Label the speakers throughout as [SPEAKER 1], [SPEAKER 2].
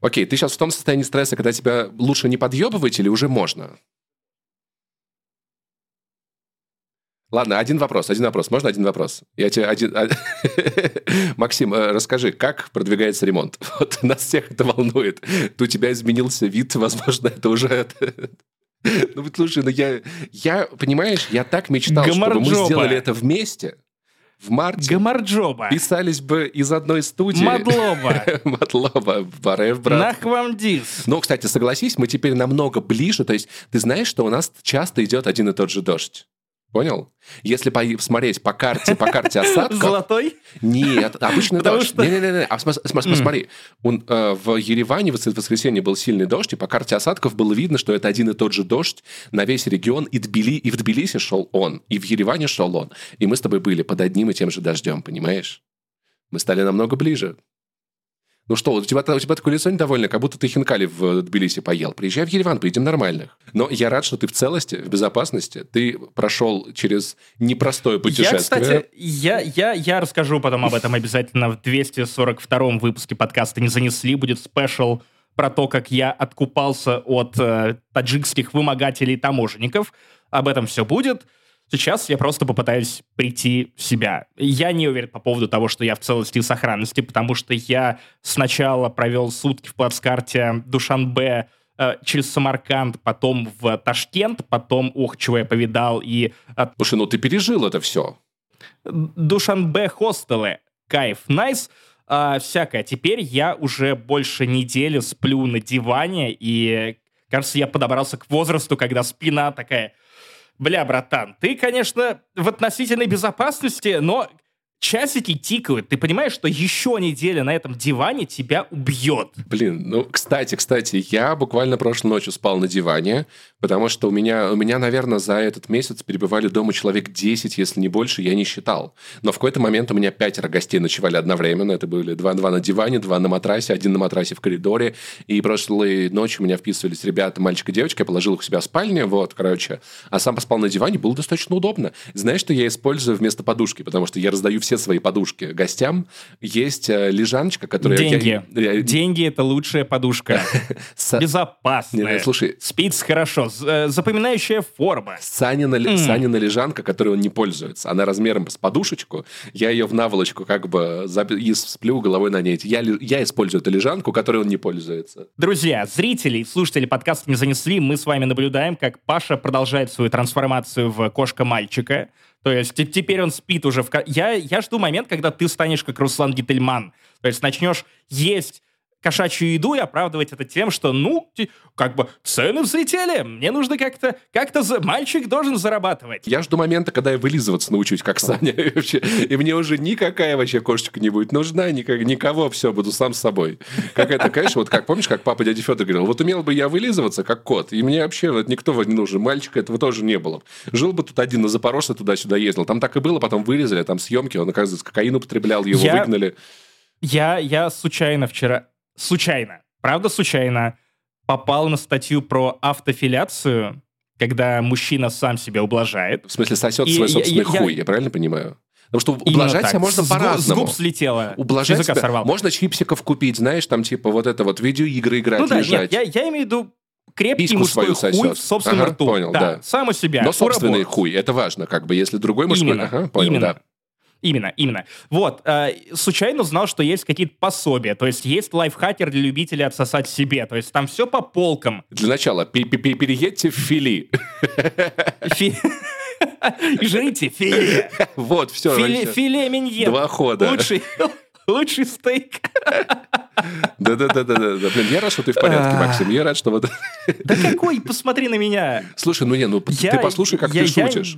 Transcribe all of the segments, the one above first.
[SPEAKER 1] Окей, ты сейчас в том состоянии стресса, когда тебя лучше не подъебывать или уже можно? Ладно, один вопрос, один вопрос. Можно один вопрос? Я тебе один... а- Максим, э, расскажи, как продвигается ремонт? Вот нас всех это волнует. У тебя изменился вид, возможно, это уже... Ну, вот слушай, ну я, я, понимаешь, я так мечтал, чтобы мы сделали это вместе в марте.
[SPEAKER 2] Гамарджоба.
[SPEAKER 1] Писались бы из одной студии.
[SPEAKER 2] Мадлова.
[SPEAKER 1] Мадлова, Барев, брат.
[SPEAKER 2] Нахвамдис.
[SPEAKER 1] Ну, кстати, согласись, мы теперь намного ближе. То есть ты знаешь, что у нас часто идет один и тот же дождь. Понял? Если по- посмотреть по карте, по карте осадков...
[SPEAKER 2] Золотой?
[SPEAKER 1] Нет, обычный
[SPEAKER 2] Потому
[SPEAKER 1] дождь.
[SPEAKER 2] что-
[SPEAKER 1] Не-не-не, а см- см-
[SPEAKER 2] М.
[SPEAKER 1] смотри, он, э, в Ереване в воскресенье был сильный дождь, и по карте осадков было видно, что это один и тот же дождь на весь регион, и, Тбили, и в Тбилиси шел он, и в Ереване шел он. И мы с тобой были под одним и тем же дождем, понимаешь? Мы стали намного ближе. Ну что, у тебя, у тебя такое лицо недовольное, как будто ты хинкали в Тбилиси поел. Приезжай в Ереван, поедим нормальных. Но я рад, что ты в целости, в безопасности. Ты прошел через непростое путешествие.
[SPEAKER 2] Я, кстати, я, я, я расскажу потом об этом обязательно в 242-м выпуске подкаста «Не занесли». Будет спешл про то, как я откупался от э, таджикских вымогателей-таможенников. Об этом все будет. Сейчас я просто попытаюсь прийти в себя. Я не уверен по поводу того, что я в целости и сохранности, потому что я сначала провел сутки в плацкарте Душанбе э, через Самарканд, потом в Ташкент, потом, ох, чего я повидал, и от
[SPEAKER 1] Слушай, ну ты пережил это все.
[SPEAKER 2] Душанбе хостелы. Кайф, найс. А, всякое. Теперь я уже больше недели сплю на диване, и, кажется, я подобрался к возрасту, когда спина такая... Бля, братан, ты, конечно, в относительной безопасности, но часики тикают. Ты понимаешь, что еще неделя на этом диване тебя убьет.
[SPEAKER 1] Блин, ну, кстати, кстати, я буквально прошлой ночью спал на диване, потому что у меня, у меня, наверное, за этот месяц перебывали дома человек 10, если не больше, я не считал. Но в какой-то момент у меня пятеро гостей ночевали одновременно. Это были два, два на диване, два на матрасе, один на матрасе в коридоре. И прошлой ночью у меня вписывались ребята, мальчик и девочка, я положил их у себя в спальне, вот, короче. А сам поспал на диване, было достаточно удобно. Знаешь, что я использую вместо подушки? Потому что я раздаю все свои подушки гостям. Есть э, лежаночка, которая...
[SPEAKER 2] Деньги.
[SPEAKER 1] я-
[SPEAKER 2] Деньги — это лучшая подушка. Безопасная.
[SPEAKER 1] Слушай,
[SPEAKER 2] Спится хорошо. э, Запоминающая форма.
[SPEAKER 1] Санина, лежанка, которой он не пользуется. Она размером с подушечку. Я ее в наволочку как бы и сплю головой на ней. Я использую эту лежанку, которой он не пользуется.
[SPEAKER 2] Друзья, зрители, слушатели подкаста «Не занесли», мы с вами наблюдаем, как Паша продолжает свою трансформацию в кошка-мальчика. То есть те- теперь он спит уже в... Я, я жду момент, когда ты станешь как Руслан Гительман. То есть начнешь есть кошачью еду и оправдывать это тем, что, ну, как бы цены взлетели, мне нужно как-то, как-то, за... мальчик должен зарабатывать.
[SPEAKER 1] Я жду момента, когда я вылизываться научусь, как Саня. Вообще- И мне уже никакая вообще кошечка не будет нужна, никак- никого, все, буду сам с собой. Как это, конечно, вот как, помнишь, как папа дядя Федор говорил, вот умел бы я вылизываться, как кот, и мне вообще вот никто не нужен, мальчика этого тоже не было. Жил бы тут один на Запорожце туда-сюда ездил, там так и было, потом вырезали, там съемки, он, оказывается, кокаин употреблял, его
[SPEAKER 2] Я-
[SPEAKER 1] выгнали.
[SPEAKER 2] Я, я случайно вчера, случайно, правда случайно, попал на статью про автофиляцию, когда мужчина сам себя ублажает.
[SPEAKER 1] В смысле, сосет
[SPEAKER 2] И
[SPEAKER 1] свой
[SPEAKER 2] я-
[SPEAKER 1] собственный
[SPEAKER 2] я-
[SPEAKER 1] хуй, я правильно понимаю? Потому что ублажать себя можно
[SPEAKER 2] губ- С
[SPEAKER 1] по-разному.
[SPEAKER 2] губ слетело.
[SPEAKER 1] Ублажать себя
[SPEAKER 2] сорвал.
[SPEAKER 1] можно чипсиков купить, знаешь, там типа вот это вот видеоигры играть,
[SPEAKER 2] Ну да,
[SPEAKER 1] лежать.
[SPEAKER 2] нет, я, я имею в виду крепкий
[SPEAKER 1] Письку
[SPEAKER 2] мужской
[SPEAKER 1] свою
[SPEAKER 2] хуй в собственном
[SPEAKER 1] Ага,
[SPEAKER 2] рту.
[SPEAKER 1] понял, да.
[SPEAKER 2] Сам у себя.
[SPEAKER 1] Но собственный хуй, это важно, как бы, если другой мужской...
[SPEAKER 2] Именно,
[SPEAKER 1] Ага, понял,
[SPEAKER 2] именно.
[SPEAKER 1] да.
[SPEAKER 2] Именно, именно. Вот, э, случайно узнал, что есть какие-то пособия, то есть есть лайфхакер для любителей отсосать себе, то есть там все по полкам.
[SPEAKER 1] Для начала, пе- пе- пе- переедьте в Фили.
[SPEAKER 2] Фи- И жрите филе.
[SPEAKER 1] Вот, все.
[SPEAKER 2] Филе, филе миньет.
[SPEAKER 1] Два хода.
[SPEAKER 2] Лучший, лучший стейк.
[SPEAKER 1] Да-да-да-да. Блин, я рад, что ты в порядке,
[SPEAKER 2] А.
[SPEAKER 1] Максим. Я рад, что вот...
[SPEAKER 2] Да какой? Посмотри на меня.
[SPEAKER 1] Слушай, ну не, ну ты послушай, как ты шутишь.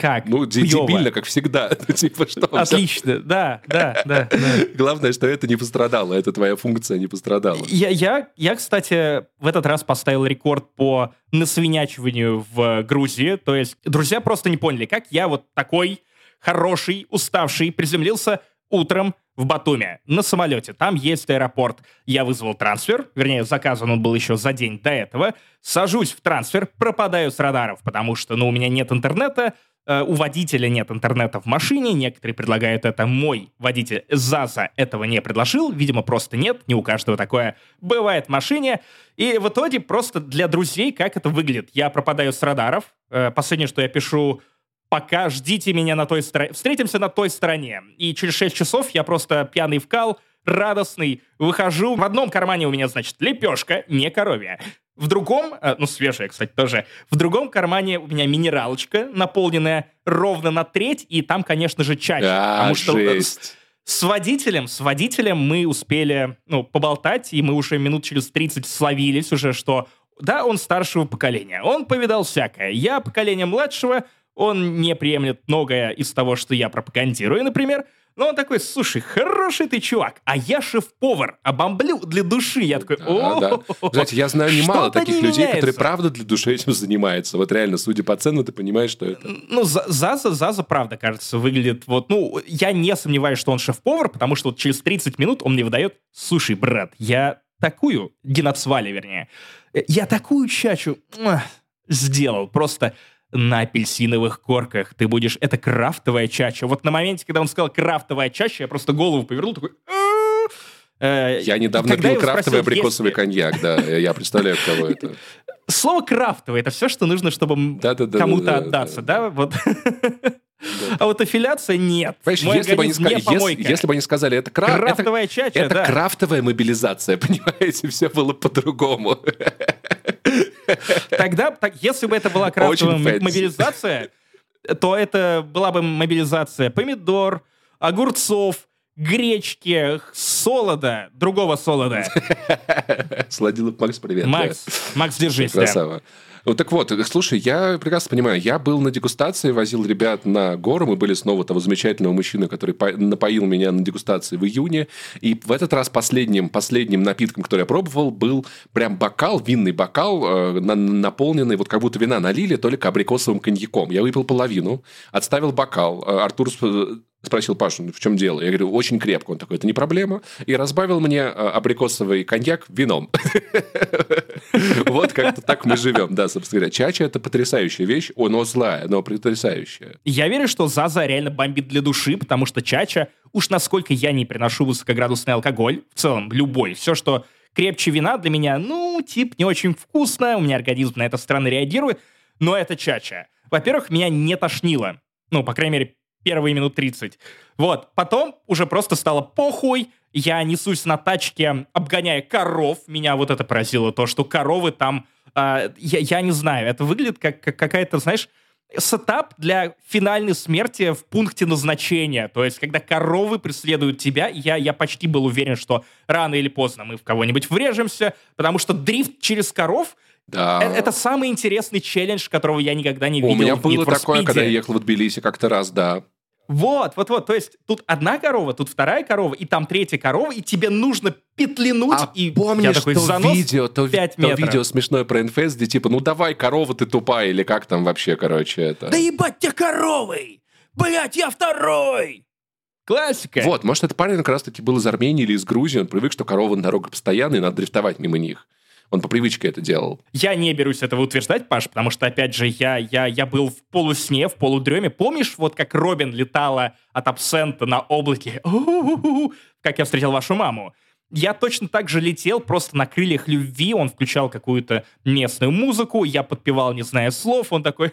[SPEAKER 2] Как?
[SPEAKER 1] Ну, дебильно, как всегда. Ну, Типа, что?
[SPEAKER 2] Отлично, да, да, да. да.
[SPEAKER 1] Главное, что это не пострадало, это твоя функция не пострадала.
[SPEAKER 2] Я, я, я, кстати, в этот раз поставил рекорд по насвинячиванию в Грузии. То есть друзья просто не поняли, как я вот такой хороший, уставший, приземлился утром в Батуми на самолете. Там есть аэропорт. Я вызвал трансфер, вернее, заказан он был еще за день до этого. Сажусь в трансфер, пропадаю с радаров, потому что, ну, у меня нет интернета, э, у водителя нет интернета в машине, некоторые предлагают это, мой водитель Заза этого не предложил, видимо, просто нет, не у каждого такое бывает в машине, и в итоге просто для друзей как это выглядит. Я пропадаю с радаров, э, последнее, что я пишу, пока ждите меня на той стороне. Встретимся на той стороне. И через 6 часов я просто пьяный вкал, радостный, выхожу. В одном кармане у меня, значит, лепешка, не коровья. В другом, э, ну, свежая, кстати, тоже, в другом кармане у меня минералочка, наполненная ровно на треть, и там, конечно же, чай.
[SPEAKER 1] А,
[SPEAKER 2] потому что э,
[SPEAKER 1] жесть.
[SPEAKER 2] с водителем, с водителем мы успели, ну, поболтать, и мы уже минут через 30 словились уже, что да, он старшего поколения, он повидал всякое. Я поколение младшего, он не приемлет многое из того, что я пропагандирую, например, но он такой, слушай, хороший ты чувак, а я шеф-повар, а бомблю для души. Я такой, о
[SPEAKER 1] да. Знаете, я знаю немало таких
[SPEAKER 2] не
[SPEAKER 1] людей,
[SPEAKER 2] меняется.
[SPEAKER 1] которые правда для души этим занимаются. Вот реально, судя по цену, ты понимаешь, что это...
[SPEAKER 2] Ну, За- Заза, Заза, правда, кажется, выглядит вот... Ну, я не сомневаюсь, что он шеф-повар, потому что вот через 30 минут он мне выдает, слушай, брат, я такую, Геноцвали, вернее, я такую чачу сделал, просто на апельсиновых корках ты будешь... Это крафтовая чача. Вот на моменте, когда он сказал крафтовая чача, я просто голову повернул, такой... «А-а-а». Э,
[SPEAKER 1] Я недавно
[SPEAKER 2] когда
[SPEAKER 1] пил крафтовый абрикосовый коньяк, да. Я представляю, каково это.
[SPEAKER 2] Слово крафтовый это все, что нужно, чтобы кому-то
[SPEAKER 1] да,
[SPEAKER 2] отдаться,
[SPEAKER 1] да,
[SPEAKER 2] да? А вот аффилиация нет.
[SPEAKER 1] Понимаешь,
[SPEAKER 2] Мой
[SPEAKER 1] если бы, они сказали, если, если бы они сказали, это, кра- это,
[SPEAKER 2] Крафтовая чача,
[SPEAKER 1] это
[SPEAKER 2] да.
[SPEAKER 1] крафтовая мобилизация, понимаете, все было по-другому.
[SPEAKER 2] Тогда, так, если бы это была крафтовая
[SPEAKER 1] Очень
[SPEAKER 2] м-
[SPEAKER 1] fancy.
[SPEAKER 2] мобилизация, то это была бы мобилизация помидор, огурцов, гречки, солода, другого солода.
[SPEAKER 1] Сладилов Макс, привет. да.
[SPEAKER 2] Макс, Макс, держись. да.
[SPEAKER 1] Красава. Ну так вот, слушай, я прекрасно понимаю, я был на дегустации, возил ребят на гору, мы были снова того замечательного мужчины, который по- напоил меня на дегустации в июне, и в этот раз последним, последним напитком, который я пробовал, был прям бокал, винный бокал, э, на- наполненный, вот как будто вина налили, только абрикосовым коньяком. Я выпил половину, отставил бокал, Э, Артур спросил Пашу, «Ну, в чем дело? Я говорю, очень крепко. Он такой, это не проблема. И разбавил мне э, абрикосовый коньяк вином. Вот как-то так мы живем, да, собственно говоря. Чача – это потрясающая вещь, но злая, но потрясающая.
[SPEAKER 2] Я верю, что Заза реально бомбит для души, потому что чача, уж насколько я не приношу высокоградусный алкоголь, в целом любой, все, что крепче вина для меня, ну, тип, не очень вкусно, у меня организм на это странно реагирует, но это чача. Во-первых, меня не тошнило, ну, по крайней мере, первые минут 30. Вот, потом уже просто стало похуй, я несусь на тачке, обгоняя коров, меня вот это поразило, то, что коровы там, а, я, я не знаю, это выглядит как, как какая-то, знаешь, сетап для финальной смерти в пункте назначения. То есть, когда коровы преследуют тебя, я, я почти был уверен, что рано или поздно мы в кого-нибудь врежемся, потому что дрифт через коров
[SPEAKER 1] Да.
[SPEAKER 2] э- это самый интересный челлендж, которого я никогда не
[SPEAKER 1] У
[SPEAKER 2] видел
[SPEAKER 1] меня
[SPEAKER 2] в
[SPEAKER 1] было такое, когда я ехал в Тбилиси как-то раз, да.
[SPEAKER 2] Вот, вот, вот. То есть тут одна корова, тут вторая корова, и там третья корова, и тебе нужно петлянуть.
[SPEAKER 1] А
[SPEAKER 2] и
[SPEAKER 1] помнишь
[SPEAKER 2] я такой,
[SPEAKER 1] то
[SPEAKER 2] занос
[SPEAKER 1] видео, то, ви-
[SPEAKER 2] пять
[SPEAKER 1] то
[SPEAKER 2] метров.
[SPEAKER 1] видео смешное про НФС, где типа, ну давай, корова, ты тупая, или как там вообще, короче, это...
[SPEAKER 2] Да ебать тебя коровой! Блять, я второй! Классика.
[SPEAKER 1] Вот, может, этот парень как раз-таки был из Армении или из Грузии, он привык, что коровы на дорогах постоянно, и надо дрифтовать мимо них. Он по привычке это делал.
[SPEAKER 2] Я не берусь этого утверждать, Паш, потому что, опять же, я, я, я был в полусне, в полудреме. Помнишь, вот как Робин летала от абсента на облаке? У-у-у-у, Как я встретил вашу маму. Я точно так же летел, просто на крыльях любви. Он включал какую-то местную музыку, я подпевал, не зная слов. Он такой,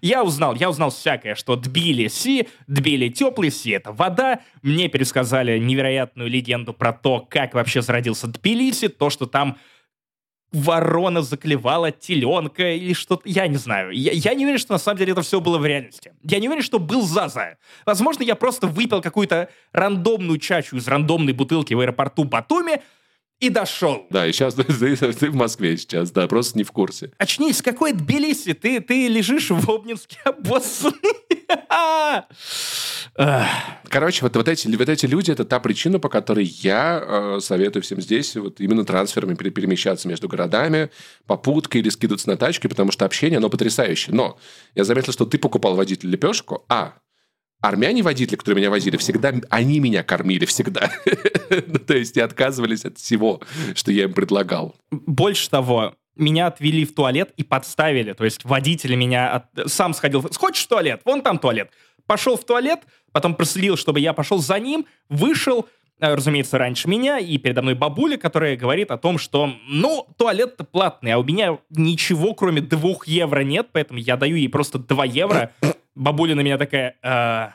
[SPEAKER 2] я узнал, я узнал всякое, что Тбилиси, Тбили теплый си, это вода. Мне пересказали невероятную легенду про то, как вообще зародился Тбилиси, то, что там ворона заклевала теленка или что-то. Я не знаю. Я, я не уверен, что на самом деле это все было в реальности. Я не уверен, что был Заза. Возможно, я просто выпил какую-то рандомную чачу из рандомной бутылки в аэропорту Батуми и дошел.
[SPEAKER 1] Да, и сейчас ты, ты- ты в Москве сейчас, да, просто не в курсе.
[SPEAKER 2] Очнись, какой Тбилиси? Ты, ты лежишь в Обнинске обоссанный.
[SPEAKER 1] Короче, вот, вот, эти, вот эти люди, это та причина, по которой я э, советую всем здесь вот именно трансферами пере- перемещаться между городами, попуткой или скидываться на тачки, потому что общение, оно потрясающее. Но я заметил, что ты покупал водителю лепешку, а армяне-водители, которые меня возили, всегда, они меня кормили всегда. ну, то есть, и отказывались от всего, что я им предлагал.
[SPEAKER 2] Больше того, меня отвели в туалет и подставили. То есть водитель меня от... сам сходил. Хочешь в туалет? Вон там туалет. Пошел в туалет, потом проследил, чтобы я пошел за ним, вышел, э, разумеется, раньше меня, и передо мной бабуля, которая говорит о том, что, ну, туалет-то платный, а у меня ничего, кроме двух евро нет, поэтому я даю ей просто 2 евро. Бабуля на меня такая, э,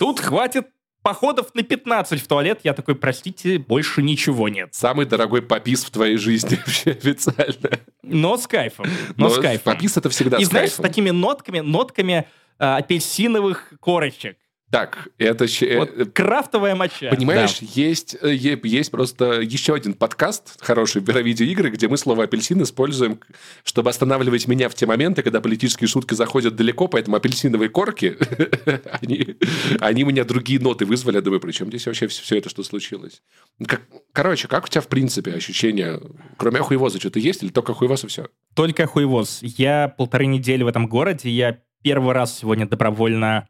[SPEAKER 2] тут хватит походов на 15 в туалет, я такой, простите, больше ничего нет.
[SPEAKER 1] Самый дорогой попис в твоей жизни вообще официально.
[SPEAKER 2] Но с кайфом. Но, Но с кайфом.
[SPEAKER 1] Попис это всегда
[SPEAKER 2] И
[SPEAKER 1] с
[SPEAKER 2] знаешь,
[SPEAKER 1] кайфом.
[SPEAKER 2] с такими нотками, нотками апельсиновых корочек.
[SPEAKER 1] Так, это... щ-
[SPEAKER 2] Вот
[SPEAKER 1] э,
[SPEAKER 2] крафтовая моча.
[SPEAKER 1] Понимаешь, есть, э, е- есть просто еще один подкаст хороший про видеоигры, где мы слово апельсин используем, чтобы останавливать меня в те моменты, когда политические шутки заходят далеко, поэтому апельсиновые корки, они, они у меня другие ноты вызвали. Я думаю, при чем здесь вообще все это, что случилось? Как- короче, как у тебя, в принципе, ощущения, кроме хуевоза, что-то есть или только хуевоз и все?
[SPEAKER 2] Да. Только хуевоз. Я полторы недели в этом городе, я первый раз сегодня добровольно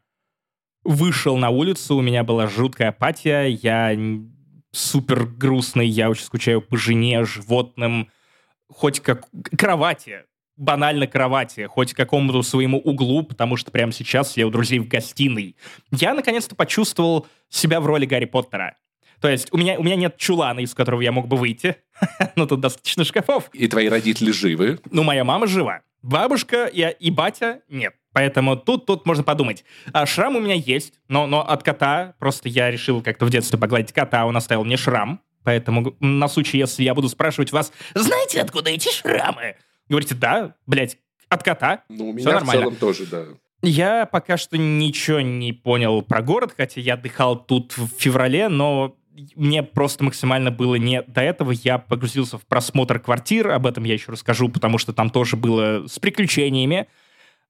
[SPEAKER 2] вышел на улицу, у меня была жуткая апатия, я супер грустный, я очень скучаю по жене, животным, хоть как кровати, банально кровати, хоть какому-то своему углу, потому что прямо сейчас я у друзей в гостиной. Я наконец-то почувствовал себя в роли Гарри Поттера. То есть у меня, у меня нет чулана, из которого я мог бы выйти, но тут достаточно шкафов.
[SPEAKER 1] И твои родители живы?
[SPEAKER 2] Ну, моя мама жива. Бабушка и, и батя нет. Поэтому тут, тут можно подумать. А шрам у меня есть, но, но от кота, просто я решил как-то в детстве погладить кота, он оставил мне шрам. Поэтому на случай, если я буду спрашивать вас, знаете, откуда эти шрамы? Говорите, да, блядь, от кота.
[SPEAKER 1] Ну, у меня в
[SPEAKER 2] нормально.
[SPEAKER 1] целом тоже, да.
[SPEAKER 2] Я пока что ничего не понял про город, хотя я отдыхал тут в феврале, но мне просто максимально было не до этого. Я погрузился в просмотр квартир, об этом я еще расскажу, потому что там тоже было с приключениями.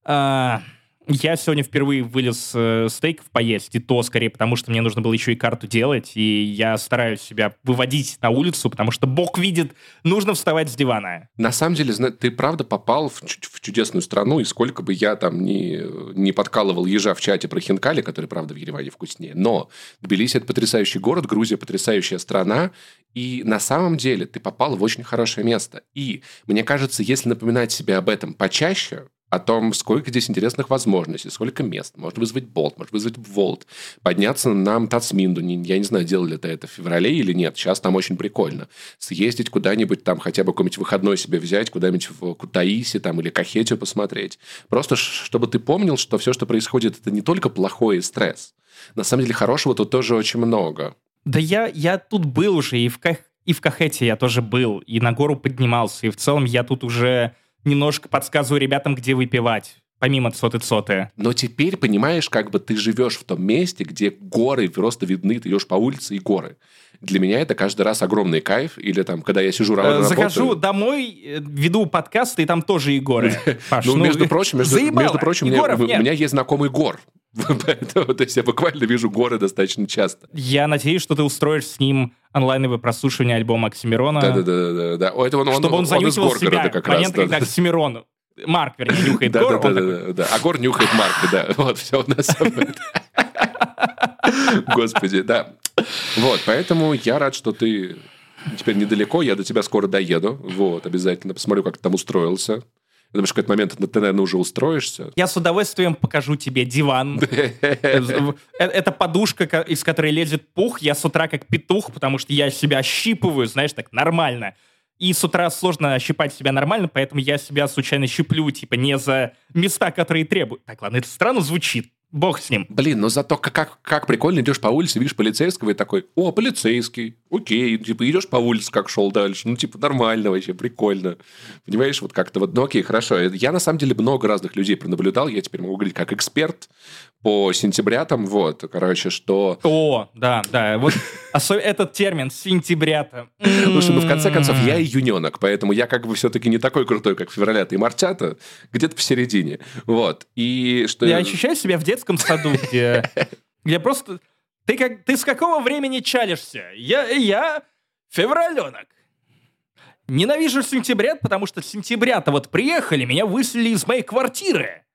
[SPEAKER 2] А, я сегодня впервые вылез э, стейков поесть, и то скорее потому, что мне нужно было еще и карту делать, и я стараюсь себя выводить на улицу, потому что бог видит, нужно вставать с дивана.
[SPEAKER 1] На самом деле, зна- ты правда попал в, в чудесную страну, и сколько бы я там не, не подкалывал ежа в чате про хинкали, который, правда, в Ереване вкуснее, но Тбилиси – это потрясающий город, Грузия – потрясающая страна, и на самом деле ты попал в очень хорошее место. И мне кажется, если напоминать себе об этом почаще, о том, сколько здесь интересных возможностей, сколько мест. Можно вызвать болт, можно вызвать волт, подняться на Мтацминду. Я не знаю, делали ты это в феврале или нет. Сейчас там очень прикольно. Съездить куда-нибудь там, хотя бы какой-нибудь выходной себе взять, куда-нибудь в Кутаиси там, или Кахетию посмотреть. Просто чтобы ты помнил, что все, что происходит, это не только плохой стресс. На самом деле хорошего тут тоже очень много.
[SPEAKER 2] Да я, я тут был уже, и в, и в Кахете я тоже был, и на гору поднимался, и в целом я тут уже немножко подсказываю ребятам, где выпивать, помимо цоты цоты.
[SPEAKER 1] Но теперь, понимаешь, как бы ты живешь в том месте, где горы просто видны, ты идешь по улице и горы. Для меня это каждый раз огромный кайф. Или там, когда я сижу
[SPEAKER 2] Э,
[SPEAKER 1] работаю...
[SPEAKER 2] Захожу домой, э, веду подкасты, и там тоже Егоры. Паш,
[SPEAKER 1] Ну, между прочим, между,
[SPEAKER 2] заебало.
[SPEAKER 1] между прочим,
[SPEAKER 2] Егоров
[SPEAKER 1] у меня есть знакомый гор. Поэтому, то есть я буквально вижу горы достаточно часто.
[SPEAKER 2] Я надеюсь, что ты устроишь с ним онлайновое прослушивание альбома Оксимирона,
[SPEAKER 1] Да-да-да. да. О, Это он, он,
[SPEAKER 2] чтобы он,
[SPEAKER 1] из Горгорода
[SPEAKER 2] себя
[SPEAKER 1] как
[SPEAKER 2] момент,
[SPEAKER 1] раз.
[SPEAKER 2] когда
[SPEAKER 1] да.
[SPEAKER 2] Оксимирон, Марк, вернее, нюхает
[SPEAKER 1] Да,
[SPEAKER 2] гор,
[SPEAKER 1] да, да,
[SPEAKER 2] такой,
[SPEAKER 1] да, да. А гор нюхает Марка, да. Вот, все у нас. Господи, да. Вот, поэтому я рад, что ты теперь недалеко, я до тебя скоро доеду. Вот, обязательно посмотрю, как ты там устроился. Я думаю, что в какой-то момент ты, наверное, уже устроишься.
[SPEAKER 2] Я с удовольствием покажу тебе диван. Это подушка, из которой лезет пух. Я с утра как петух, потому что я себя ощипываю, знаешь, так нормально. И с утра сложно ощипать себя нормально, поэтому я себя случайно щиплю, типа, не за места, которые требуют. Так, ладно, это странно звучит. Бог с ним.
[SPEAKER 1] Блин, но зато как, как, как прикольно идешь по улице, видишь полицейского и такой, о, полицейский, окей, типа идешь по улице, как шел дальше, ну типа нормально вообще, прикольно. Понимаешь, вот как-то вот, ну окей, хорошо. Я на самом деле много разных людей пронаблюдал, я теперь могу говорить как эксперт по сентябрятам, вот, короче, что...
[SPEAKER 2] О, да, да, вот этот термин сентября-то.
[SPEAKER 1] Слушай, ну в конце концов, я
[SPEAKER 2] М-м-м.
[SPEAKER 1] июненок, поэтому я как бы все-таки не такой крутой, как февраля и марчата, где-то посередине. Вот. И что...
[SPEAKER 2] Я ощущаю себя в детском саду, где, где просто... Ты, как, ты с какого времени чалишься? Я, я февраленок. Ненавижу сентябрят, потому что сентября-то вот приехали, меня выселили из моей квартиры.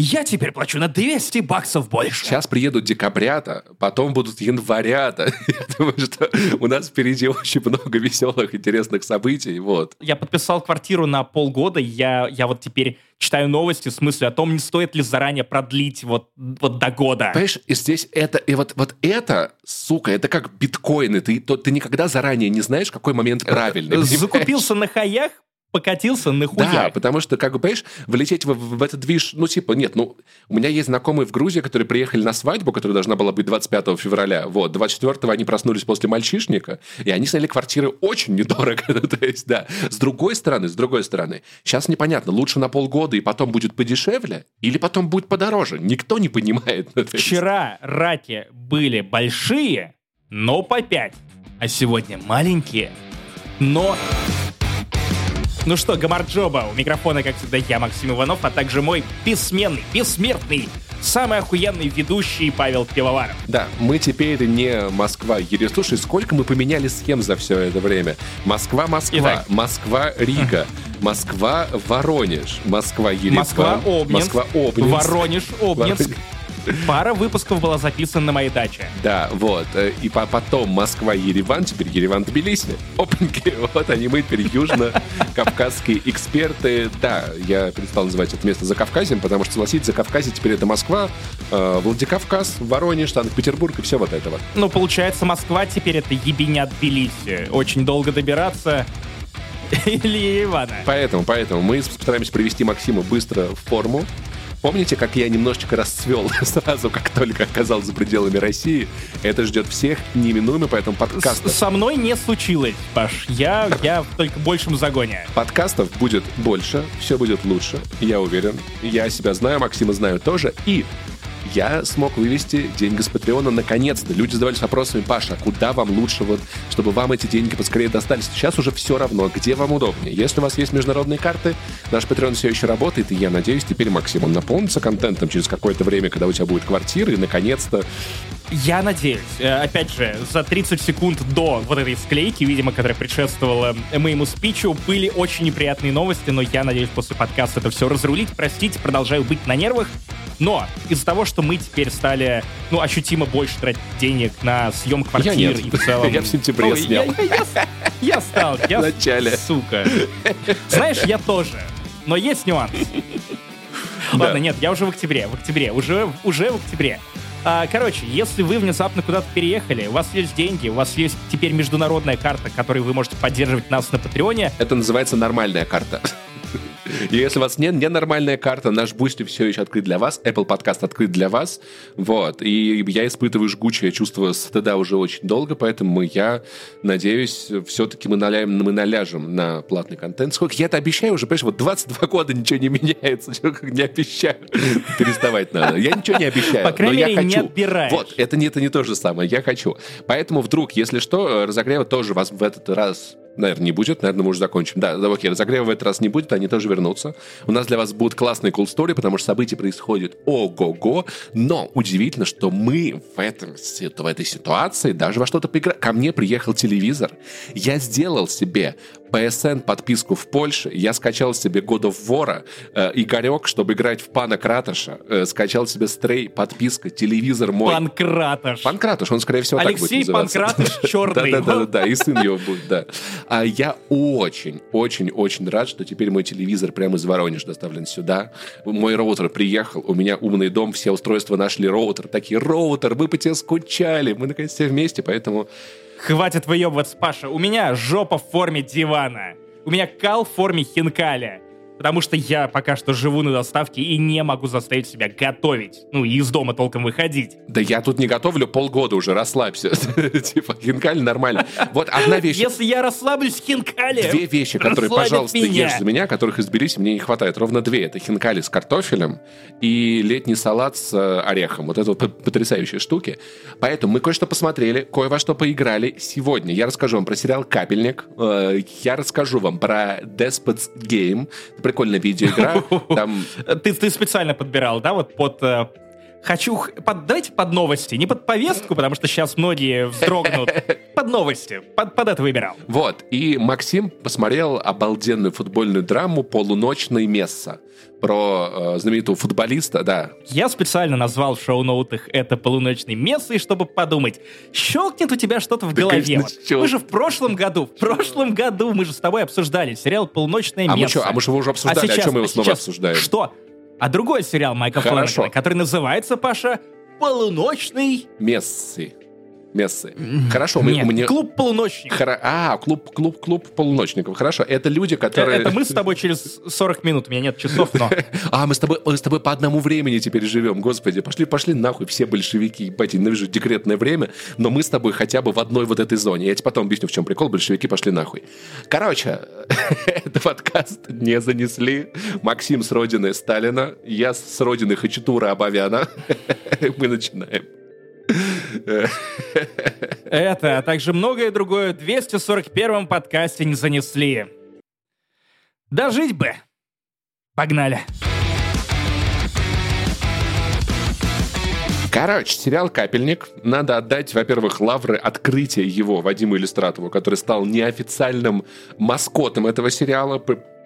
[SPEAKER 2] Я теперь плачу на 200 баксов больше.
[SPEAKER 1] Сейчас приедут декабрята, потом будут январята. Я думаю, что у нас впереди очень много веселых, интересных событий. Вот.
[SPEAKER 2] Я подписал квартиру на полгода, я, я вот теперь читаю новости с мыслью о том, не стоит ли заранее продлить вот, вот до года.
[SPEAKER 1] Понимаешь, и здесь это, и вот, вот это, сука, это как биткоины. Ты, то, ты никогда заранее не знаешь, какой момент правильный. понимаешь?
[SPEAKER 2] Закупился на хаях, покатился на хуя.
[SPEAKER 1] Да, потому что, как бы, понимаешь, влететь в, в этот движ, ну, типа, нет, ну, у меня есть знакомые в Грузии, которые приехали на свадьбу, которая должна была быть 25 февраля, вот, 24-го они проснулись после мальчишника, и они сняли квартиры очень недорого, то есть, да. С другой стороны, с другой стороны, сейчас непонятно, лучше на полгода и потом будет подешевле, или потом будет подороже, никто не понимает. Ну.
[SPEAKER 2] Вчера раки были большие, но по 5, а сегодня маленькие, но... Ну что, Гамарджоба, у микрофона, как всегда, я, Максим Иванов, а также мой бессменный, бессмертный, самый охуенный ведущий Павел Пивоваров.
[SPEAKER 1] Да, мы теперь не Москва. Ере, слушай, сколько мы поменяли схем за все это время? Москва-Москва,
[SPEAKER 2] Итак.
[SPEAKER 1] Москва-Рига, Москва-Воронеж, Москва-Ереван,
[SPEAKER 2] Москва-Обнинск,
[SPEAKER 1] Москва-Обнинск.
[SPEAKER 2] Воронеж-Обнинск. Пара выпусков была записана на моей даче.
[SPEAKER 1] Да, вот. э, И по- потом Москва-Ереван, теперь Ереван-Тбилиси. Опаньки, вот они мы теперь южно-кавказские эксперты. Да, я перестал называть это место Закавказьем, потому что, согласитесь, Закавказье теперь это Москва, э, Владикавказ, Воронеж, Санкт-Петербург и все вот это вот.
[SPEAKER 2] Ну, получается, Москва теперь это ебеня Тбилиси. Очень долго добираться. Или Еревана.
[SPEAKER 1] Поэтому, поэтому мы постараемся привести Максима быстро в форму. Помните, как я немножечко расцвел сразу, как только оказался за пределами России? Это ждет всех неминуемо, поэтому подкастов,
[SPEAKER 2] С- Со мной не случилось, Паш. Я, я в только большем загоне.
[SPEAKER 1] подкастов будет больше, все будет лучше, я уверен. Я себя знаю, Максима знаю тоже. И я смог вывести деньги с Патреона наконец-то. Люди задавались вопросами, Паша, а куда вам лучше, вот, чтобы вам эти деньги поскорее достались? Сейчас уже все равно, где вам удобнее. Если у вас есть международные карты, наш Patreon все еще работает, и я надеюсь, теперь, Максим, он наполнится контентом через какое-то время, когда у тебя будет квартира, и наконец-то
[SPEAKER 2] Я надеюсь, э, опять же, за 30 секунд до вот этой склейки, видимо, которая предшествовала моему спичу, были очень неприятные новости, но я надеюсь после подкаста это все разрулить. Простите, продолжаю быть на нервах. Но из-за того, что мы теперь стали, ну, ощутимо больше тратить денег на съем квартир
[SPEAKER 1] нет.
[SPEAKER 2] и в целом...
[SPEAKER 1] Я в сентябре
[SPEAKER 2] Ну, я-
[SPEAKER 1] снял.
[SPEAKER 2] Я, я- я стал. Я,
[SPEAKER 1] В начале.
[SPEAKER 2] Сука. Знаешь, я тоже. Но есть нюанс. Ладно, нет, я уже в октябре, в октябре, уже, уже в октябре. А, короче, если вы внезапно куда-то переехали, у вас есть деньги, у вас есть теперь международная карта, которой вы можете поддерживать нас на Патреоне,
[SPEAKER 1] Это называется нормальная карта. И если у вас нет ненормальная карта, наш Бусти все еще открыт для вас, Apple подкаст открыт для вас, вот, и я испытываю жгучее чувство стыда уже очень долго, поэтому я надеюсь, все-таки мы, наляем, мы наляжем на платный контент. Сколько я это обещаю уже, понимаешь, вот 22 года ничего не меняется, как не обещаю. Переставать надо. Я ничего не обещаю,
[SPEAKER 2] По крайней
[SPEAKER 1] но я
[SPEAKER 2] мере, не отбираешь.
[SPEAKER 1] Вот, это не, это не то же самое, я хочу. Поэтому вдруг, если что, разогрева тоже вас в этот раз Наверное, не будет. Наверное, мы уже закончим. Да, да, окей, разогрева в этот раз не будет, они тоже вернутся. У нас для вас будут классные cool story, потому что события происходят ого-го. Но удивительно, что мы в, этом, в этой ситуации даже во что-то поиграли. Ко мне приехал телевизор. Я сделал себе PSN подписку в Польше. Я скачал себе God of War. Э, Игорек, чтобы играть в Пана Кратоша, э, скачал себе Стрей, подписка, телевизор мой.
[SPEAKER 2] Панкратош.
[SPEAKER 1] Панкратыш, он, скорее всего,
[SPEAKER 2] Алексей
[SPEAKER 1] так будет называться.
[SPEAKER 2] Панкратыш черный.
[SPEAKER 1] Да-да-да, и сын его будет, да. А я очень, очень, очень рад, что теперь мой телевизор прямо из Воронежа доставлен сюда. Мой роутер приехал, у меня умный дом, все устройства нашли роутер. Такие, роутер, мы по тебе скучали, мы наконец все вместе, поэтому...
[SPEAKER 2] Хватит выебываться, Паша. У меня жопа в форме дивана. У меня кал в форме хинкаля. Потому что я пока что живу на доставке и не могу заставить себя готовить. Ну, и из дома толком выходить.
[SPEAKER 1] Да я тут не готовлю полгода уже, расслабься. Типа, хинкаль нормально. Вот одна вещь.
[SPEAKER 2] Если я расслаблюсь хинкали...
[SPEAKER 1] Две вещи, которые, пожалуйста, ешь за меня, которых изберись, мне не хватает. Ровно две. Это хинкали с картофелем и летний салат с э, орехом. Вот это вот потрясающие штуки. Поэтому мы кое-что посмотрели, кое во что поиграли. Сегодня я расскажу вам про сериал «Капельник». Э, Я расскажу вам про Despots Game. Прикольная видеоигра. Там
[SPEAKER 2] Ты, ты специально подбирал, да, вот под, э, хочу... Под, давайте под новости. Не под повестку, потому что сейчас многие вздрогнут. Под новости. Под, под это выбирал.
[SPEAKER 1] Вот, и Максим посмотрел обалденную футбольную драму «Полуночный Месса» про э, знаменитого футболиста, да.
[SPEAKER 2] Я специально назвал в шоу-ноутах это полуночный мессой, чтобы подумать, щелкнет у тебя что-то в
[SPEAKER 1] Да,
[SPEAKER 2] голове.
[SPEAKER 1] конечно, щелк-
[SPEAKER 2] Мы же в прошлом году, в прошлом году мы же с тобой обсуждали сериал «Полуночное
[SPEAKER 1] А мы
[SPEAKER 2] место».
[SPEAKER 1] что, а мы же его уже обсуждали,
[SPEAKER 2] сейчас-
[SPEAKER 1] о чем мы его
[SPEAKER 2] а
[SPEAKER 1] снова
[SPEAKER 2] сейчас
[SPEAKER 1] обсуждаем?
[SPEAKER 2] Что? А другой сериал Майка. Флэнегана, который называется, Паша, «Полуночный...»
[SPEAKER 1] Мессы. Мессы. Хорошо, мы,
[SPEAKER 2] Нет,
[SPEAKER 1] мне...
[SPEAKER 2] «Клуб полуночников».
[SPEAKER 1] Хоро- А, клуб, клуб, клуб полуночников. Хорошо, это люди, которые...
[SPEAKER 2] Это мы с тобой через 40 минут, у меня нет часов, но...
[SPEAKER 1] А, мы с тобой, мы с тобой по одному времени теперь живем, господи. Пошли, пошли нахуй все большевики. Ебать, ненавижу декретное время, но мы с тобой хотя бы в одной вот этой зоне. Я тебе потом объясню, в чем прикол. Большевики пошли нахуй. Короче, этот подкаст не занесли. Максим с родины Сталина, я с родины Хачатура Абавяна. Мы начинаем.
[SPEAKER 2] Это, а также многое другое в 241-м подкасте не занесли. Дожить бы. Погнали.
[SPEAKER 1] Короче, сериал «Капельник». Надо отдать, во-первых, лавры открытия его Вадиму Иллюстратову, который стал неофициальным маскотом этого сериала,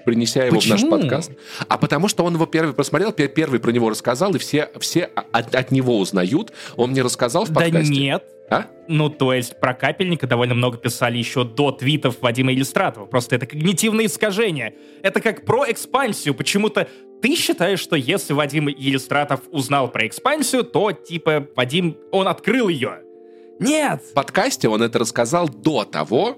[SPEAKER 1] принеся его в наш
[SPEAKER 2] Почему?
[SPEAKER 1] подкаст. А потому что он его первый посмотрел, пе- первый про него рассказал, и все, все от, от него узнают. Он мне рассказал в
[SPEAKER 2] Да
[SPEAKER 1] подкасте.
[SPEAKER 2] нет.
[SPEAKER 1] А?
[SPEAKER 2] Ну, то есть про капельника довольно много писали еще до твитов Вадима Иллюстратова. Просто это когнитивное искажение. Это как про экспансию. Почему-то ты считаешь, что если Вадим Иллюстратов узнал про экспансию, то, типа, Вадим, он открыл ее. Нет!
[SPEAKER 1] В подкасте он это рассказал до того,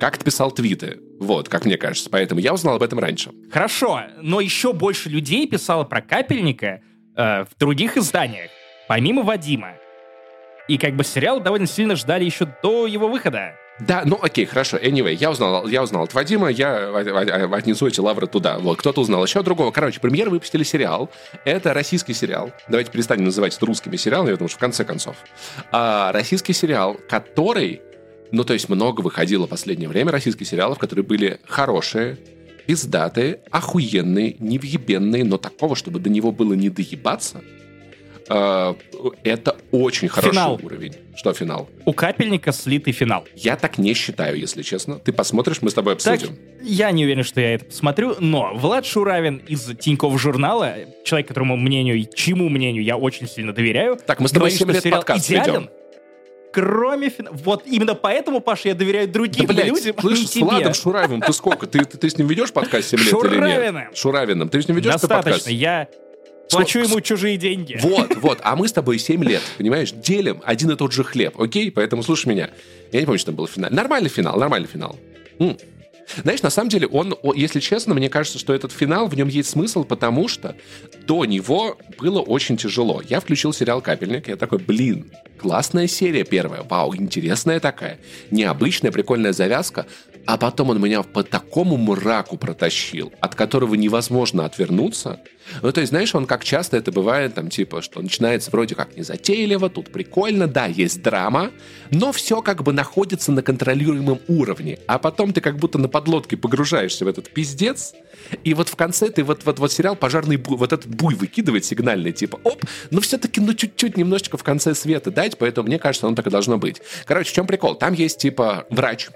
[SPEAKER 1] как ты писал твиты. Вот, как мне кажется. Поэтому я узнал об этом раньше.
[SPEAKER 2] Хорошо, но еще больше людей писало про капельника э, в других изданиях, помимо Вадима. И как бы сериал довольно сильно ждали еще до его выхода.
[SPEAKER 1] Да, ну окей, хорошо. Anyway, я узнал, я узнал от Вадима, я от- от- отнесу эти лавры туда. Вот, кто-то узнал еще другого. Короче, премьер выпустили сериал. Это российский сериал. Давайте перестанем называть это русскими сериалами, потому что в конце концов. А, российский сериал, который... Ну, то есть много выходило в последнее время российских сериалов, которые были хорошие, пиздатые, охуенные, невъебенные, но такого, чтобы до него было не доебаться, а, это очень хороший
[SPEAKER 2] Финал.
[SPEAKER 1] уровень. Что финал?
[SPEAKER 2] У капельника слитый финал.
[SPEAKER 1] Я так не считаю, если честно. Ты посмотришь, мы с тобой
[SPEAKER 2] Так,
[SPEAKER 1] обсудим.
[SPEAKER 2] я не уверен, что я это посмотрю, но Влад Шуравин из Тинькофф журнала, человек, которому мнению, и чьему мнению я очень сильно доверяю,
[SPEAKER 1] Так, мы с тобой
[SPEAKER 2] говорит,
[SPEAKER 1] 7
[SPEAKER 2] что
[SPEAKER 1] лет
[SPEAKER 2] сериал
[SPEAKER 1] подкаст
[SPEAKER 2] идеален,
[SPEAKER 1] ведем.
[SPEAKER 2] Кроме финала. Вот именно поэтому, Паша, я доверяю
[SPEAKER 1] Да,
[SPEAKER 2] другим
[SPEAKER 1] блядь,
[SPEAKER 2] людям, а
[SPEAKER 1] слышь, с. Владом Шураевым ты сколько? Ты, ты, ты с ним ведешь подкаст 7 лет или
[SPEAKER 2] Шуравиным.
[SPEAKER 1] нет? Шуравиным. Ты с ним ведешь подкаст?
[SPEAKER 2] Достаточно, я плачу ему чужие деньги.
[SPEAKER 1] Вот, вот. А мы с тобой 7 лет, понимаешь? Делим один и тот же хлеб, окей? Поэтому слушай меня. Я не помню, что там был финал. Нормальный финал, нормальный финал. М. Знаешь, на самом деле, он, если честно, мне кажется, что этот финал, в нем есть смысл, потому что до него было очень тяжело. Я включил сериал «Капельник», я такой, блин, классная серия первая, вау, интересная такая, необычная, прикольная завязка, а потом он меня по такому мраку протащил, от которого невозможно отвернуться. Ну, то есть, знаешь, он как часто это бывает, там, типа, что начинается вроде как незатейливо, тут прикольно, да, есть драма, но все как бы находится на контролируемом уровне, а потом ты как будто на подлодке погружаешься в этот пиздец, и вот в конце ты вот, вот, вот сериал «Пожарный буй», вот этот буй выкидывает сигнальный, типа, оп, но все-таки, ну, чуть-чуть немножечко в конце света дать, поэтому мне кажется, оно так и должно быть. Короче, в чем прикол? Там есть, типа, врач,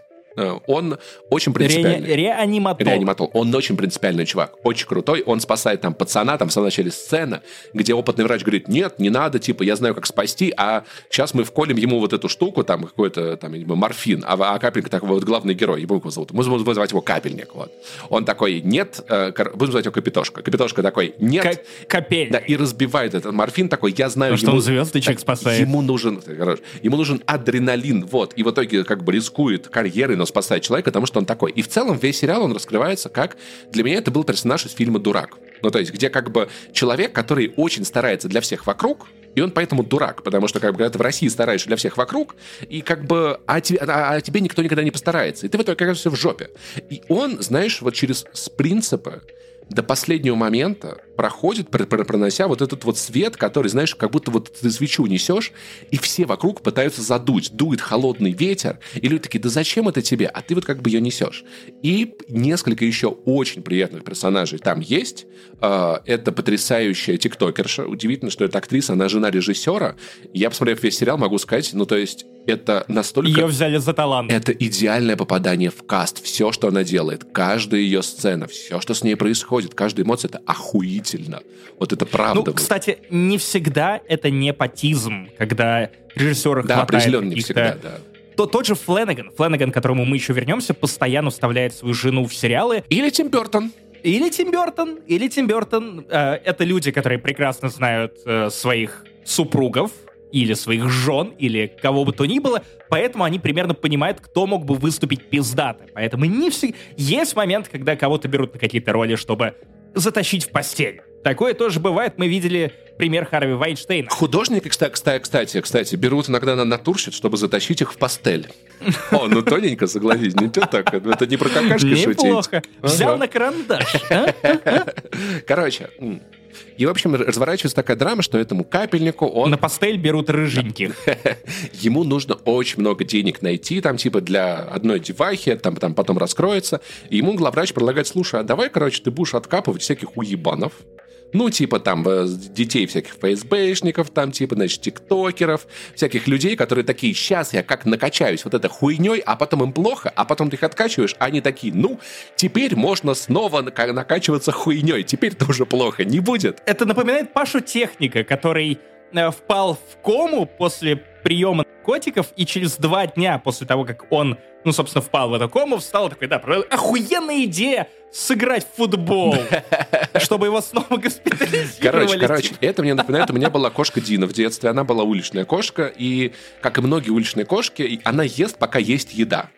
[SPEAKER 1] он очень принципиальный.
[SPEAKER 2] Реани- Реаниматолог.
[SPEAKER 1] Реаниматол. Он очень принципиальный чувак. Очень крутой. Он спасает там пацана, там в самом начале сцена, где опытный врач говорит, нет, не надо, типа, я знаю, как спасти, а сейчас мы вколем ему вот эту штуку, там, какой-то, там, морфин, а, а капельник такой вот главный герой, его как зовут. Мы будем называть его капельник, вот. Он такой, нет, э, будем называть его капитошка. Капитошка такой, нет,
[SPEAKER 2] Ка- Капель.
[SPEAKER 1] да, и разбивает этот морфин такой, я знаю,
[SPEAKER 2] что
[SPEAKER 1] ему-
[SPEAKER 2] он звездочек спасает.
[SPEAKER 1] Ему нужен, короче, ему нужен адреналин, вот. И в итоге как бы рискует карьерой, но спасает человека, потому что он такой. И в целом весь сериал, он раскрывается как... Для меня это был персонаж из фильма «Дурак». Ну, то есть, где как бы человек, который очень старается для всех вокруг, и он поэтому дурак, потому что как бы, когда ты в России стараешься для всех вокруг, и как бы а, тебе, а- а тебе никто никогда не постарается, и ты в итоге оказываешься в жопе. И он, знаешь, вот через принципы до последнего момента проходит, пронося вот этот вот свет, который, знаешь, как будто вот ты свечу несешь, и все вокруг пытаются задуть. Дует холодный ветер, и люди такие, да зачем это тебе? А ты вот как бы ее несешь. И несколько еще очень приятных персонажей там есть. А, это потрясающая тиктокерша. Удивительно, что эта актриса, она жена режиссера. Я, посмотрев весь сериал, могу сказать, ну, то есть это настолько...
[SPEAKER 2] Ее взяли за талант.
[SPEAKER 1] Это идеальное попадание в каст. Все, что она делает, каждая ее сцена, все, что с ней происходит, каждая эмоция, это охуительно. Вот это правда.
[SPEAKER 2] Ну, кстати, не всегда это непотизм, когда режиссеры
[SPEAKER 1] да,
[SPEAKER 2] хватает
[SPEAKER 1] определенно не всегда, да.
[SPEAKER 2] То, тот же Фленнеган, Фленнеган, к которому мы еще вернемся, постоянно вставляет свою жену в сериалы.
[SPEAKER 1] Или Тим Бертон.
[SPEAKER 2] Или Тим Бертон, или Тим Бертон. Э, это люди, которые прекрасно знают э, своих супругов, или своих жен, или кого бы то ни было, поэтому они примерно понимают, кто мог бы выступить пиздато. Поэтому не всегда... Есть момент, когда кого-то берут на какие-то роли, чтобы затащить в постель. Такое тоже бывает. Мы видели пример Харви Вайнштейна.
[SPEAKER 1] Художники, кстати, кстати, кстати, берут иногда на натурщиц, чтобы затащить их в пастель. О, ну тоненько, согласись, не то так. Это не про какашки шутить.
[SPEAKER 2] Неплохо. Взял на карандаш.
[SPEAKER 1] Короче, и, в общем, разворачивается такая драма, что этому капельнику он...
[SPEAKER 2] На пастель берут рыженьких.
[SPEAKER 1] Ему нужно очень много денег найти, там, типа, для одной девахи, там, там потом раскроется. И ему главврач предлагает, слушай, а давай, короче, ты будешь откапывать всяких уебанов, ну, типа там э, детей всяких ФСБшников, там типа, значит, тиктокеров, всяких людей, которые такие, сейчас я как накачаюсь вот этой хуйней, а потом им плохо, а потом ты их откачиваешь, а они такие, ну, теперь можно снова накачиваться хуйней, теперь тоже плохо не будет.
[SPEAKER 2] Это напоминает Пашу Техника, который впал в кому после приема наркотиков, и через два дня после того, как он, ну, собственно, впал в эту кому, встал такой, да, охуенная идея сыграть в футбол, чтобы его снова госпитализировали.
[SPEAKER 1] Короче, короче, это мне напоминает, у меня была кошка Дина в детстве, она была уличная кошка, и, как и многие уличные кошки, она ест, пока есть еда.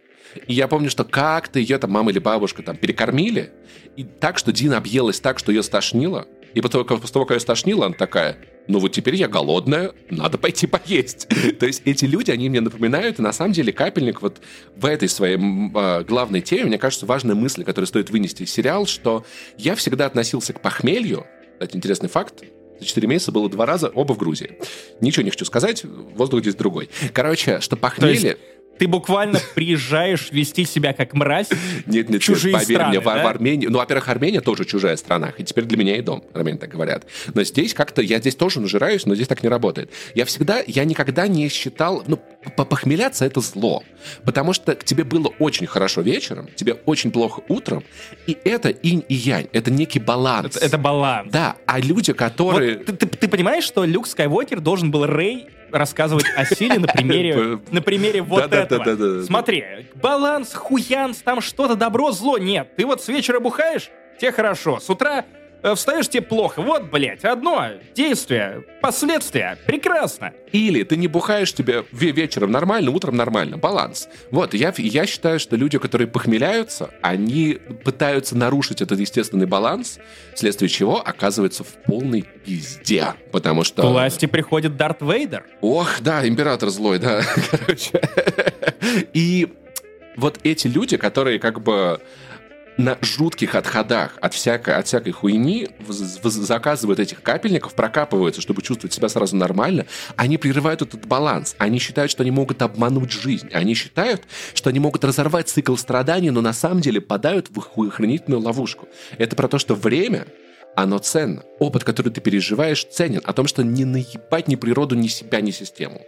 [SPEAKER 1] И я помню, что как-то ее там мама или бабушка там перекормили, и так, что Дина объелась так, что ее стошнило, и после того, после того, как ее стошнило, она такая, ну вот теперь я голодная, надо пойти поесть. То есть эти люди, они мне напоминают, и на самом деле капельник вот в этой своей э, главной теме, мне кажется, важная мысль, которую стоит вынести из сериал, что я всегда относился к похмелью, кстати, интересный факт, за 4 месяца было два раза, оба в Грузии. Ничего не хочу сказать, воздух здесь другой. Короче, что похмелье...
[SPEAKER 2] Ты буквально приезжаешь вести себя как мразь
[SPEAKER 1] нет, нет, чужие нет, поверь страны, мне, да? в, в Армении... Ну, во-первых, Армения тоже чужая страна, и теперь для меня и дом, армяне так говорят. Но здесь как-то... Я здесь тоже нажираюсь, но здесь так не работает. Я всегда... Я никогда не считал... Ну, похмеляться — это зло. Потому что тебе было очень хорошо вечером, тебе очень плохо утром, и это инь и янь. Это некий баланс.
[SPEAKER 2] Это, это баланс.
[SPEAKER 1] Да, а люди, которые...
[SPEAKER 2] Вот, ты, ты, ты понимаешь, что Люк Скайуокер должен был Рэй рассказывать о силе на примере, на примере вот этого. Смотри, баланс, хуянс, там что-то добро, зло. Нет, ты вот с вечера бухаешь, тебе хорошо. С утра встаешь, тебе плохо. Вот, блядь, одно действие, последствия. Прекрасно.
[SPEAKER 1] Или ты не бухаешь тебе вечером нормально, утром нормально. Баланс. Вот, я, я считаю, что люди, которые похмеляются, они пытаются нарушить этот естественный баланс, вследствие чего оказываются в полной пизде. Потому что...
[SPEAKER 2] К власти приходит Дарт Вейдер.
[SPEAKER 1] Ох, да, император злой, да. Короче. И вот эти люди, которые как бы на жутких отходах от всякой, от всякой хуйни заказывают этих капельников, прокапываются, чтобы чувствовать себя сразу нормально, они прерывают этот баланс. Они считают, что они могут обмануть жизнь. Они считают, что они могут разорвать цикл страданий, но на самом деле падают в охранительную ловушку. Это про то, что время оно ценно. Опыт, который ты переживаешь, ценен. О том, что не наебать ни природу, ни себя, ни систему.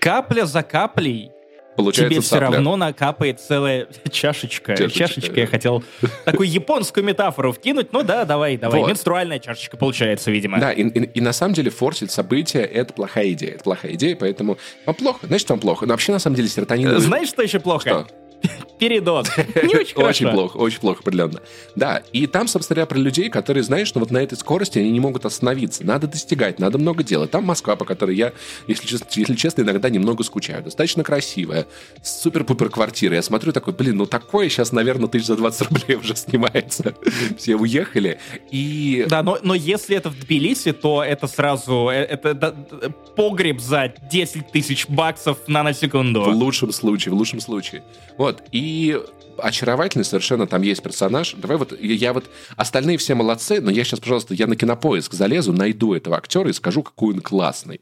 [SPEAKER 2] Капля за каплей Получается тебе все равно накапает целая чашечка. Чашечка, чашечка я хотел такую японскую метафору вкинуть. Ну да, давай, давай. Вот. Менструальная чашечка получается, видимо.
[SPEAKER 1] Да, и, и, и на самом деле форсить события — это плохая идея. Это плохая идея, поэтому вам плохо. Значит, вам плохо. Но вообще, на самом деле, серотонин...
[SPEAKER 2] Знаешь, что еще плохо?
[SPEAKER 1] Что?
[SPEAKER 2] передоз. Не очень хорошо.
[SPEAKER 1] Очень плохо, очень плохо, определенно. Да, и там, собственно говоря, про людей, которые, знаешь, что вот на этой скорости они не могут остановиться. Надо достигать, надо много делать. Там Москва, по которой я, если честно, если честно иногда немного скучаю. Достаточно красивая, супер-пупер квартира. Я смотрю такой, блин, ну такое сейчас, наверное, тысяч за 20 рублей уже снимается. Все уехали. И...
[SPEAKER 2] Да, но, но если это в Тбилиси, то это сразу, э, это, это погреб за 10 тысяч баксов на на секунду.
[SPEAKER 1] В лучшем случае, в лучшем случае. Вот, и И очаровательный совершенно там есть персонаж. Давай вот, я вот... Остальные все молодцы, но я сейчас, пожалуйста, я на кинопоиск залезу, найду этого актера и скажу, какой он классный.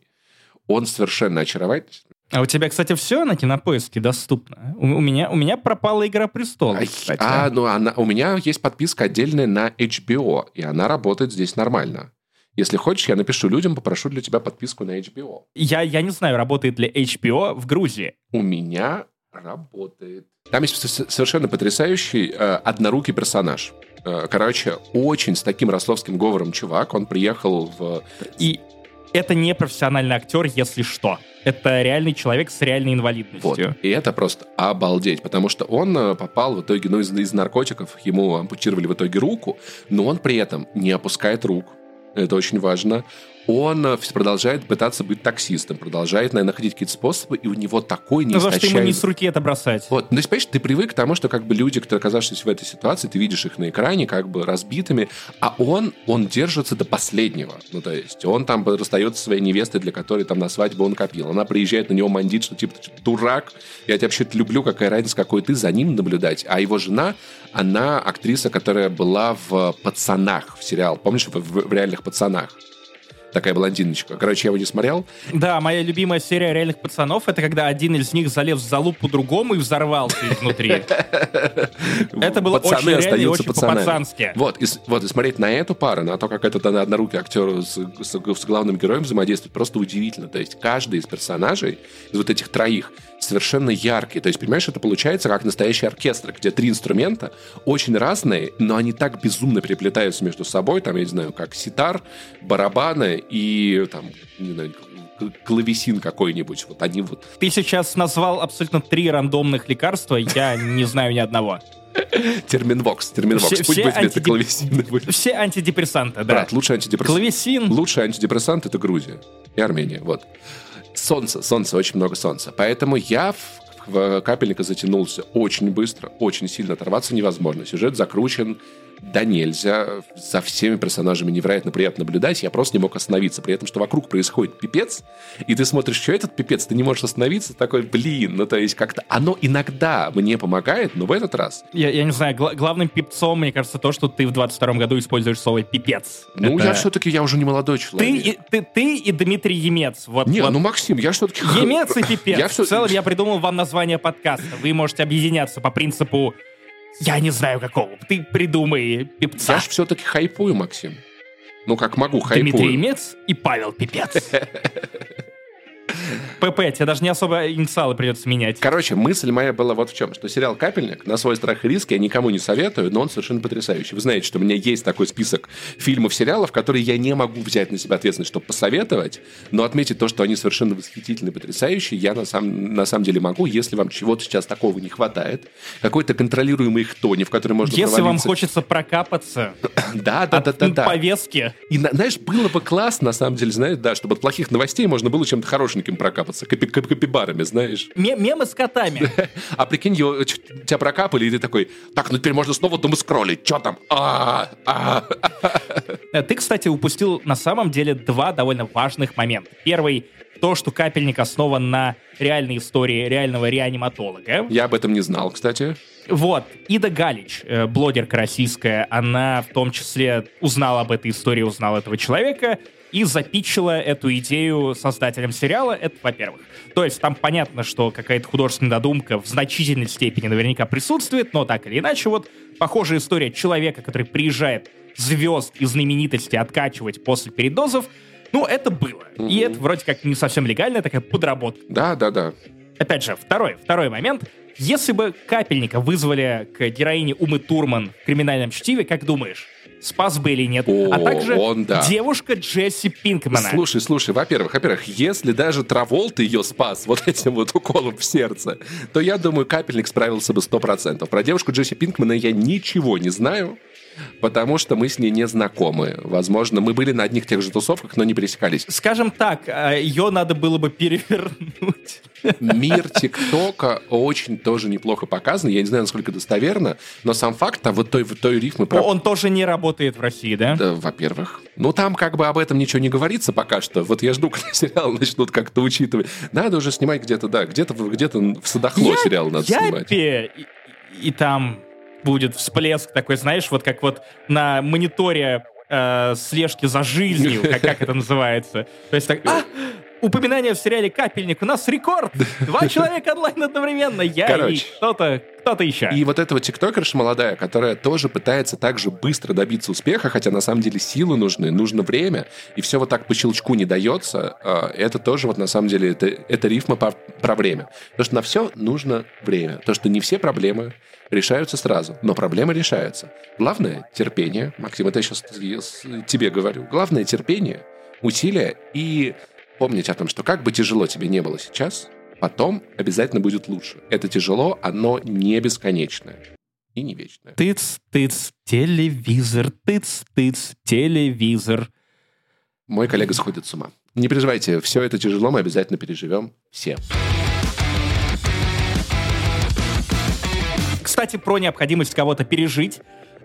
[SPEAKER 1] Он совершенно очаровательный.
[SPEAKER 2] А у тебя, кстати, все на кинопоиске доступно? У, у, меня, у меня пропала «Игра престолов»,
[SPEAKER 1] а, а, ну, она, у меня есть подписка отдельная на HBO, и она работает здесь нормально. Если хочешь, я напишу людям, попрошу для тебя подписку на HBO.
[SPEAKER 2] Я, я не знаю, работает ли HBO в Грузии.
[SPEAKER 1] У меня работает. Там есть совершенно потрясающий э, однорукий персонаж. Э, короче, очень с таким рословским говором чувак. Он приехал в...
[SPEAKER 2] И это не профессиональный актер, если что. Это реальный человек с реальной инвалидностью. Вот.
[SPEAKER 1] И это просто обалдеть, потому что он э, попал в итоге, ну, из, из наркотиков, ему ампутировали в итоге руку, но он при этом не опускает рук. Это очень важно он э, продолжает пытаться быть таксистом, продолжает, наверное, находить какие-то способы, и у него такой
[SPEAKER 2] неистощаемый... Ну, за что ему не с руки это бросать.
[SPEAKER 1] Вот, ну, то есть, понимаешь, ты привык к тому, что как бы люди, которые оказавшись в этой ситуации, ты видишь их на экране как бы разбитыми, а он, он держится до последнего. Ну, то есть, он там расстается со своей невестой, для которой там на свадьбу он копил. Она приезжает на него мандит, что типа, дурак, я тебя вообще люблю, какая разница, какой ты, за ним наблюдать. А его жена, она актриса, которая была в «Пацанах» в сериал. Помнишь, в, в, в реальных «Пацанах»? Такая блондиночка. Короче, я его не смотрел.
[SPEAKER 2] Да, моя любимая серия реальных пацанов это когда один из них залез в залупу другому и взорвался изнутри. Это было очень реально и очень по-пацански.
[SPEAKER 1] Вот, и, смотреть на эту пару, на то, как этот однорукий актер с главным героем взаимодействует, просто удивительно. То есть каждый из персонажей, из вот этих троих, совершенно яркий. То есть, понимаешь, это получается как настоящий оркестр, где три инструмента очень разные, но они так безумно переплетаются между собой, там, я не знаю, как ситар, барабаны и, там, не знаю, клавесин какой-нибудь. Вот они вот.
[SPEAKER 2] Ты сейчас назвал абсолютно три рандомных лекарства, я не знаю ни одного.
[SPEAKER 1] Терминвокс, терминвокс. Все, Пусть
[SPEAKER 2] все
[SPEAKER 1] будет антидеп... клавесин.
[SPEAKER 2] Все антидепрессанты, да.
[SPEAKER 1] Брат, лучший антидепрессант.
[SPEAKER 2] Клавесин.
[SPEAKER 1] Лучший антидепрессант — это Грузия и Армения, вот. Солнце, солнце, очень много солнца. Поэтому я в, в капельника затянулся очень быстро, очень сильно оторваться невозможно. Сюжет закручен, да нельзя. За всеми персонажами невероятно приятно наблюдать. Я просто не мог остановиться. При этом, что вокруг происходит пипец, и ты смотришь, что этот пипец, ты не можешь остановиться, такой, блин, ну то есть как-то оно иногда мне помогает, но в этот раз...
[SPEAKER 2] Я, я не знаю, гла- главным пипцом, мне кажется, то, что ты в 22 году используешь слово пипец.
[SPEAKER 1] Ну, Это... я все-таки, я уже не молодой человек.
[SPEAKER 2] Ты и, ты, ты и Дмитрий Емец. Вот,
[SPEAKER 1] не,
[SPEAKER 2] вот.
[SPEAKER 1] ну, Максим, я все-таки...
[SPEAKER 2] Емец и пипец. Я все... В целом я придумал вам название подкаста. Вы можете объединяться по принципу я не знаю какого. Ты придумай пипца.
[SPEAKER 1] Я ж все-таки хайпую, Максим. Ну, как могу, хайпую.
[SPEAKER 2] Дмитрий Мец и Павел Пипец. ПП, тебе даже не особо инициалы придется менять.
[SPEAKER 1] Короче, мысль моя была вот в чем, что сериал «Капельник» на свой страх и риск я никому не советую, но он совершенно потрясающий. Вы знаете, что у меня есть такой список фильмов, сериалов, которые я не могу взять на себя ответственность, чтобы посоветовать, но отметить то, что они совершенно восхитительные, потрясающие, я на, самом на самом деле могу, если вам чего-то сейчас такого не хватает, какой-то контролируемый хтони, в который можно
[SPEAKER 2] Если вам хочется прокапаться
[SPEAKER 1] да, да, да, да, да.
[SPEAKER 2] повестки.
[SPEAKER 1] И, знаешь, было бы классно, на самом деле, знаешь, да, чтобы от плохих новостей можно было чем-то хорошеньким прокапаться капаться, капи капибарами, знаешь.
[SPEAKER 2] Мемы с котами.
[SPEAKER 1] А прикинь, его, тебя прокапали, и ты такой, так, ну теперь можно снова думать скроллить, что там? А, а.
[SPEAKER 2] Э, ты, кстати, упустил на самом деле два довольно важных момента. Первый то, что капельник основан на реальной истории реального реаниматолога.
[SPEAKER 1] Я об этом не знал, кстати.
[SPEAKER 2] Вот. Ида Галич, э, блогерка российская, она в том числе узнала об этой истории, узнала этого человека, и запичила эту идею создателям сериала, это во-первых. То есть там понятно, что какая-то художественная додумка в значительной степени наверняка присутствует, но так или иначе, вот похожая история человека, который приезжает звезд и знаменитости откачивать после передозов, ну, это было. Mm-hmm. И это вроде как не совсем легальная такая подработка.
[SPEAKER 1] Да, да, да.
[SPEAKER 2] Опять же, второй, второй момент. Если бы Капельника вызвали к героине Умы Турман в криминальном чтиве, как думаешь, спас бы или нет. О, а также он, да. девушка Джесси Пинкмана.
[SPEAKER 1] Слушай, слушай, во-первых, во-первых, если даже Траволт ее спас вот этим вот уколом в сердце, то я думаю, капельник справился бы сто процентов. Про девушку Джесси Пинкмана я ничего не знаю потому что мы с ней не знакомы. Возможно, мы были на одних тех же тусовках, но не пересекались.
[SPEAKER 2] Скажем так, а, ее надо было бы перевернуть.
[SPEAKER 1] Мир ТикТока очень тоже неплохо показан. Я не знаю, насколько достоверно, но сам факт, а вот той, вот той рифмы...
[SPEAKER 2] Про... Он тоже не работает в России, да?
[SPEAKER 1] Да, во-первых. Ну, там как бы об этом ничего не говорится пока что. Вот я жду, когда сериал начнут как-то учитывать. Надо уже снимать где-то, да, где-то где в Садохло я, сериал надо
[SPEAKER 2] я
[SPEAKER 1] снимать.
[SPEAKER 2] Пе и там будет всплеск такой, знаешь, вот как вот на мониторе э, слежки за жизнью, как, как это называется. То есть так, а, упоминание в сериале «Капельник». У нас рекорд! Два человека онлайн одновременно. Я Короче. и кто-то кто-то еще.
[SPEAKER 1] И вот эта вот тиктокерша молодая, которая тоже пытается так же быстро добиться успеха, хотя на самом деле силы нужны, нужно время, и все вот так по щелчку не дается, а, это тоже вот на самом деле, это, это рифма про, про время. Потому что на все нужно время. То, что не все проблемы решаются сразу, но проблемы решаются. Главное — терпение. Максим, это я сейчас тебе говорю. Главное — терпение, усилия и помнить о том, что как бы тяжело тебе не было сейчас — Потом обязательно будет лучше. Это тяжело, оно не бесконечное и не вечное.
[SPEAKER 2] Тыц, тыц, телевизор, тыц, тыц, телевизор.
[SPEAKER 1] Мой коллега сходит с ума. Не переживайте, все это тяжело, мы обязательно переживем все.
[SPEAKER 2] Кстати, про необходимость кого-то пережить.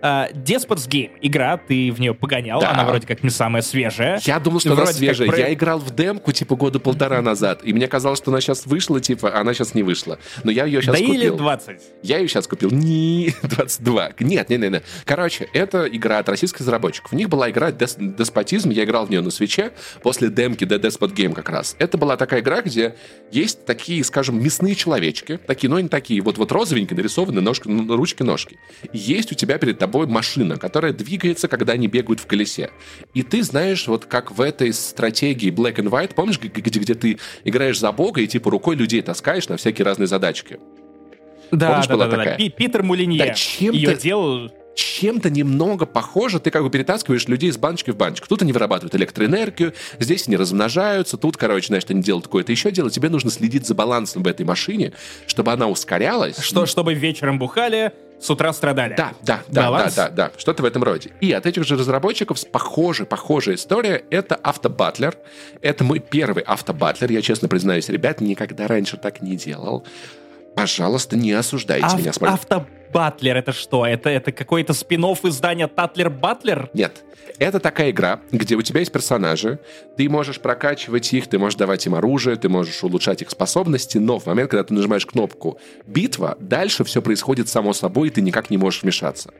[SPEAKER 2] Uh, Despots Game. Игра, ты в нее погонял, да. она вроде как не самая свежая.
[SPEAKER 1] Я думал, что вроде она свежая. Про... Я играл в демку, типа, года полтора назад, и мне казалось, что она сейчас вышла, типа, а она сейчас не вышла. Но я ее сейчас да купил. или
[SPEAKER 2] 20?
[SPEAKER 1] Я ее сейчас купил. Не, 22. Нет, не, не, не. Короче, это игра от российских разработчиков. У них была игра Дес... Деспотизм, я играл в нее на свече после демки The Despot Game как раз. Это была такая игра, где есть такие, скажем, мясные человечки, такие, но не такие, вот, вот розовенькие, нарисованы ножки, ручки-ножки. Есть у тебя перед тобой машина, которая двигается, когда они бегают в колесе. И ты знаешь, вот как в этой стратегии Black and White, помнишь, где, где ты играешь за бога и типа рукой людей таскаешь на всякие разные задачки?
[SPEAKER 2] Да, Помнишь, да, была да, такая? да. Питер Мулинье да, чем ее делал
[SPEAKER 1] чем-то немного похоже, ты как бы перетаскиваешь людей из баночки в баночку. Тут они вырабатывают электроэнергию, здесь они размножаются, тут, короче, знаешь, они делают такое-то еще дело. Тебе нужно следить за балансом в этой машине, чтобы она ускорялась.
[SPEAKER 2] Что, чтобы вечером бухали, с утра страдали.
[SPEAKER 1] Да, да, да, да, да, да, что-то в этом роде. И от этих же разработчиков похожая, похожая история. Это автобатлер. Это мой первый автобатлер. Я честно признаюсь, ребят, никогда раньше так не делал. Пожалуйста, не осуждайте Ав- меня.
[SPEAKER 2] Смотри. Автобатлер это что? Это, это какой-то спин издания Татлер Батлер?
[SPEAKER 1] Нет. Это такая игра, где у тебя есть персонажи, ты можешь прокачивать их, ты можешь давать им оружие, ты можешь улучшать их способности, но в момент, когда ты нажимаешь кнопку «Битва», дальше все происходит само собой, и ты никак не можешь вмешаться.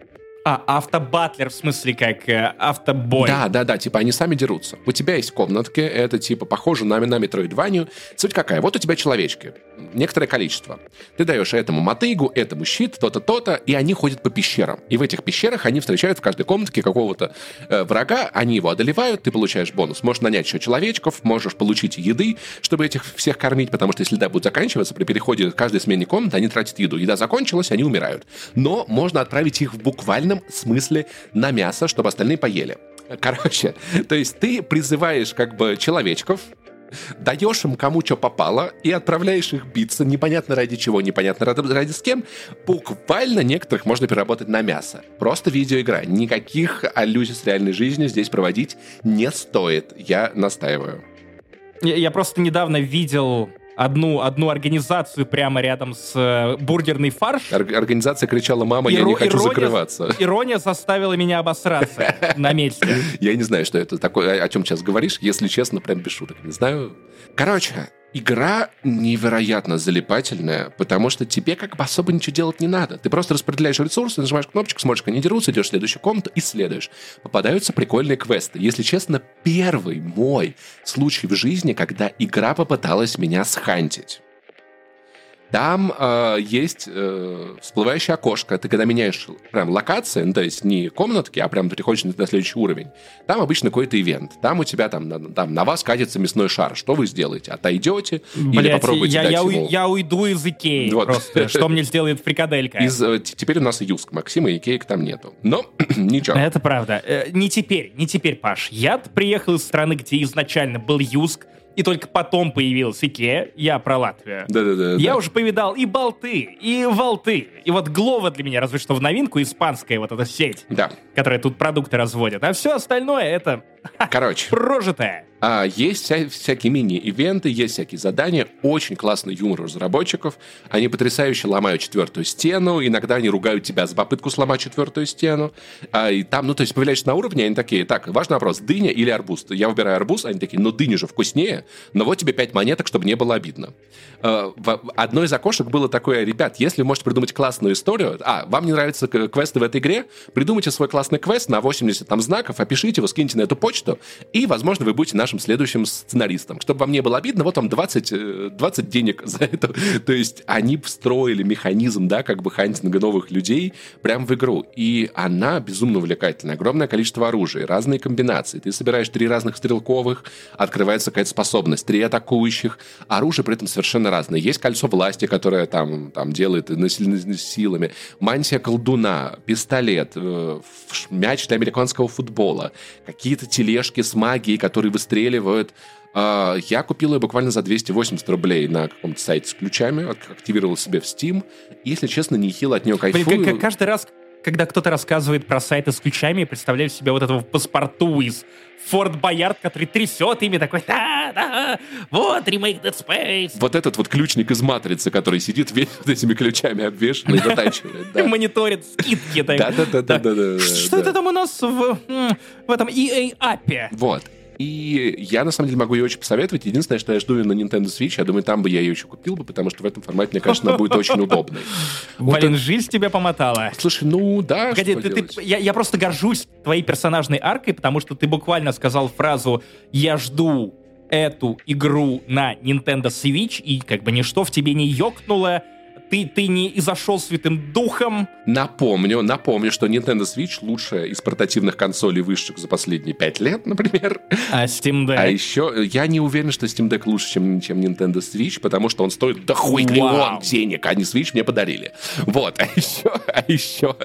[SPEAKER 2] А, автобатлер, в смысле, как э, автобой.
[SPEAKER 1] Да, да, да, типа они сами дерутся. У тебя есть комнатки, это типа похоже на, на метроидванию. Суть какая? Вот у тебя человечки, некоторое количество. Ты даешь этому мотыгу, этому щит, то-то, то-то, и они ходят по пещерам. И в этих пещерах они встречают в каждой комнатке какого-то э, врага, они его одолевают, ты получаешь бонус. Можешь нанять еще человечков, можешь получить еды, чтобы этих всех кормить, потому что если еда будет заканчиваться, при переходе каждой смене комнаты они тратят еду. Еда закончилась, они умирают. Но можно отправить их в буквальном буквальном смысле на мясо, чтобы остальные поели. Короче, то есть ты призываешь как бы человечков, даешь им кому что попало и отправляешь их биться, непонятно ради чего, непонятно ради, ради с кем, буквально некоторых можно переработать на мясо. Просто видеоигра. Никаких аллюзий с реальной жизнью здесь проводить не стоит. Я настаиваю.
[SPEAKER 2] Я, я просто недавно видел одну, одну организацию прямо рядом с э, бургерный фарш.
[SPEAKER 1] Ор- организация кричала, мама, Иро- я не хочу ирония, закрываться.
[SPEAKER 2] Ирония заставила меня обосраться на месте.
[SPEAKER 1] Я не знаю, что это такое, о чем сейчас говоришь. Если честно, прям без шуток. Не знаю. Короче, игра невероятно залипательная, потому что тебе как бы особо ничего делать не надо. Ты просто распределяешь ресурсы, нажимаешь кнопочку, смотришь, они дерутся, идешь в следующую комнату, исследуешь. Попадаются прикольные квесты. Если честно, первый мой случай в жизни, когда игра попыталась меня схантить. Там э, есть э, всплывающее окошко. Ты когда меняешь прям локации, ну, то есть не комнатки, а прям переходишь на, на следующий уровень, там обычно какой-то ивент. Там у тебя там, на, там на вас катится мясной шар. Что вы сделаете? Отойдете Блять, или попробуйте
[SPEAKER 2] я,
[SPEAKER 1] дать
[SPEAKER 2] я,
[SPEAKER 1] ему...
[SPEAKER 2] я уйду из Икеи вот. просто. Что мне сделает фрикаделька? Из,
[SPEAKER 1] э, теперь у нас Юск, Максима, Икеек там нету. Но ничего.
[SPEAKER 2] Это правда. Э, не теперь, не теперь, Паш. Я приехал из страны, где изначально был Юск, и только потом появилась Икея, я про Латвию.
[SPEAKER 1] Да-да-да.
[SPEAKER 2] Я да. уже повидал и болты, и волты. И вот Глова для меня разве что в новинку испанская вот эта сеть,
[SPEAKER 1] да.
[SPEAKER 2] которая тут продукты разводит. А все остальное это
[SPEAKER 1] Короче.
[SPEAKER 2] Прожитое.
[SPEAKER 1] А, есть вся, всякие мини-ивенты, есть всякие задания, очень классный юмор разработчиков. Они потрясающе ломают четвертую стену, иногда они ругают тебя за попытку сломать четвертую стену. А, и там, ну, то есть появляешься на уровне, они такие, так, важный вопрос, дыня или арбуз? Я выбираю арбуз, они такие, ну, дыня же вкуснее, но вот тебе пять монеток, чтобы не было обидно. А, в, одно из окошек было такое, ребят, если вы можете придумать классную историю, а, вам не нравятся квесты в этой игре, придумайте свой классный квест на 80 там знаков, опишите его, скиньте на эту почту, и, возможно, вы будете нашим следующим сценаристом. Чтобы вам не было обидно, вот вам 20, 20 э, денег за это. То есть они встроили механизм, да, как бы хантинга новых людей прямо в игру. И она безумно увлекательная. Огромное количество оружия, разные комбинации. Ты собираешь три разных стрелковых, открывается какая-то способность, три атакующих. Оружие при этом совершенно разное. Есть кольцо власти, которое там, там делает силами. Мантия колдуна, пистолет, э, мяч для американского футбола, какие-то тележки с магией, которые выстреливают. А, я купил ее буквально за 280 рублей на каком-то сайте с ключами, активировал себе в Steam. Если честно, нехило от нее кайфую.
[SPEAKER 2] Блин, каждый раз, когда кто-то рассказывает про сайты с ключами, представляю себе вот этого паспорту из Форт Боярд, который трясет ими, такой, да, да, вот, ремейк Dead Space.
[SPEAKER 1] Вот этот вот ключник из Матрицы, который сидит весь вот этими ключами обвешанный,
[SPEAKER 2] затачивает. Да. Мониторит скидки.
[SPEAKER 1] Да-да-да.
[SPEAKER 2] Что это там у нас в, в этом EA-апе?
[SPEAKER 1] Вот. И я, на самом деле, могу ее очень посоветовать. Единственное, что я жду ее на Nintendo Switch. Я думаю, там бы я ее еще купил бы, потому что в этом формате, мне кажется, она будет очень удобной.
[SPEAKER 2] Блин, жизнь тебя помотала.
[SPEAKER 1] Слушай, ну да,
[SPEAKER 2] Погоди, ты, ты, я, я просто горжусь твоей персонажной аркой, потому что ты буквально сказал фразу «Я жду эту игру на Nintendo Switch», и как бы ничто в тебе не ёкнуло, ты, ты не изошел святым духом.
[SPEAKER 1] Напомню, напомню, что Nintendo Switch лучшая из портативных консолей вышедших за последние пять лет, например.
[SPEAKER 2] А Steam Deck?
[SPEAKER 1] А еще я не уверен, что Steam Deck лучше, чем, чем Nintendo Switch, потому что он стоит дохуй триллион денег, а не Switch мне подарили. Вот, а еще, а еще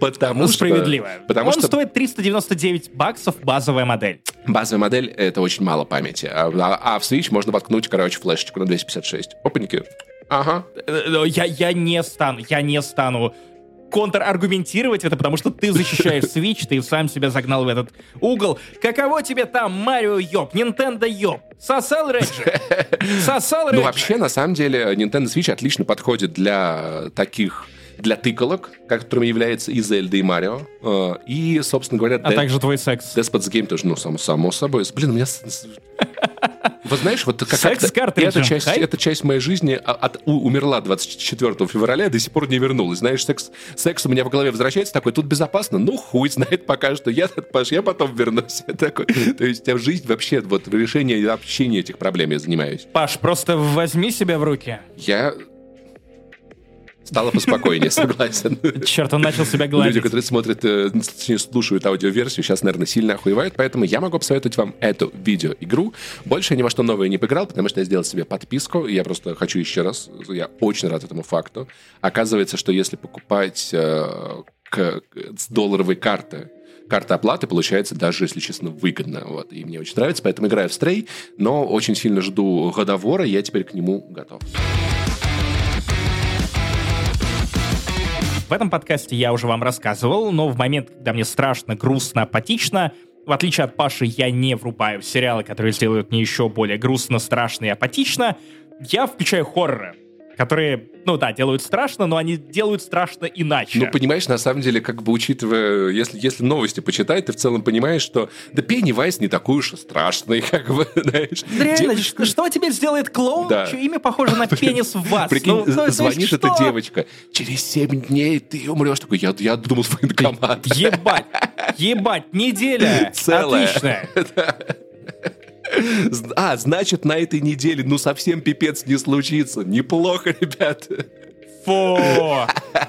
[SPEAKER 1] Потому
[SPEAKER 2] Справедливо.
[SPEAKER 1] Что, потому
[SPEAKER 2] Он
[SPEAKER 1] что...
[SPEAKER 2] стоит 399 баксов, базовая модель.
[SPEAKER 1] Базовая модель — это очень мало памяти. А, а, а в Switch можно воткнуть, короче, флешечку на 256. Опаньки.
[SPEAKER 2] Ага. Э, я, я не стану, я не стану контраргументировать это, потому что ты защищаешь Switch, ты сам себя загнал в этот угол. Каково тебе там, Марио ёб, Nintendo ёб? Сосал Реджи? Сосал Реджи?
[SPEAKER 1] Ну, вообще, на самом деле, Nintendo Switch отлично подходит для таких для тыкалок, которыми является и Зельда, и Марио. Э, и, собственно говоря...
[SPEAKER 2] А Dead... также твой секс.
[SPEAKER 1] Despots Game тоже, ну, само, само собой. Блин, у меня... Вот знаешь, вот как
[SPEAKER 2] Секс
[SPEAKER 1] эта часть, эта часть моей жизни от, у, умерла 24 февраля, до сих пор не вернулась. Знаешь, секс, секс у меня в голове возвращается такой, тут безопасно, ну хуй знает пока что, я, Паш, я потом вернусь. Такой. То есть в жизнь вообще, вот в решении общения этих проблем я занимаюсь.
[SPEAKER 2] Паш, просто возьми себя в руки.
[SPEAKER 1] Я Стало поспокойнее, согласен.
[SPEAKER 2] Черт, он начал себя гладить.
[SPEAKER 1] Люди, которые смотрят, э, точнее, слушают аудиоверсию, сейчас, наверное, сильно охуевают, поэтому я могу посоветовать вам эту видеоигру. Больше я ни во что новое не поиграл, потому что я сделал себе подписку, и я просто хочу еще раз, я очень рад этому факту. Оказывается, что если покупать э, к, с долларовой карты карта оплаты получается даже, если честно, выгодно. Вот. И мне очень нравится, поэтому играю в стрей, но очень сильно жду годовора, и я теперь к нему готов.
[SPEAKER 2] В этом подкасте я уже вам рассказывал, но в момент, когда мне страшно, грустно, апатично, в отличие от Паши, я не врубаю сериалы, которые сделают мне еще более грустно, страшно и апатично. Я включаю хорроры которые, ну да, делают страшно, но они делают страшно иначе.
[SPEAKER 1] Ну, понимаешь, на самом деле, как бы учитывая, если, если новости почитать, ты в целом понимаешь, что да Пеннивайз не такой уж и страшный, как бы, знаешь.
[SPEAKER 2] Да реально, девочка... что теперь сделает клоун, да. чье имя похоже на пенис в вас?
[SPEAKER 1] Прикинь, ну, ну, звонит эта девочка, через 7 дней ты умрешь. Такой, я, я думал, военкомат.
[SPEAKER 2] Ебать, ебать, неделя. Целая. Отлично.
[SPEAKER 1] А, значит, на этой неделе, ну, совсем пипец не случится. Неплохо, ребята.
[SPEAKER 2] Фу,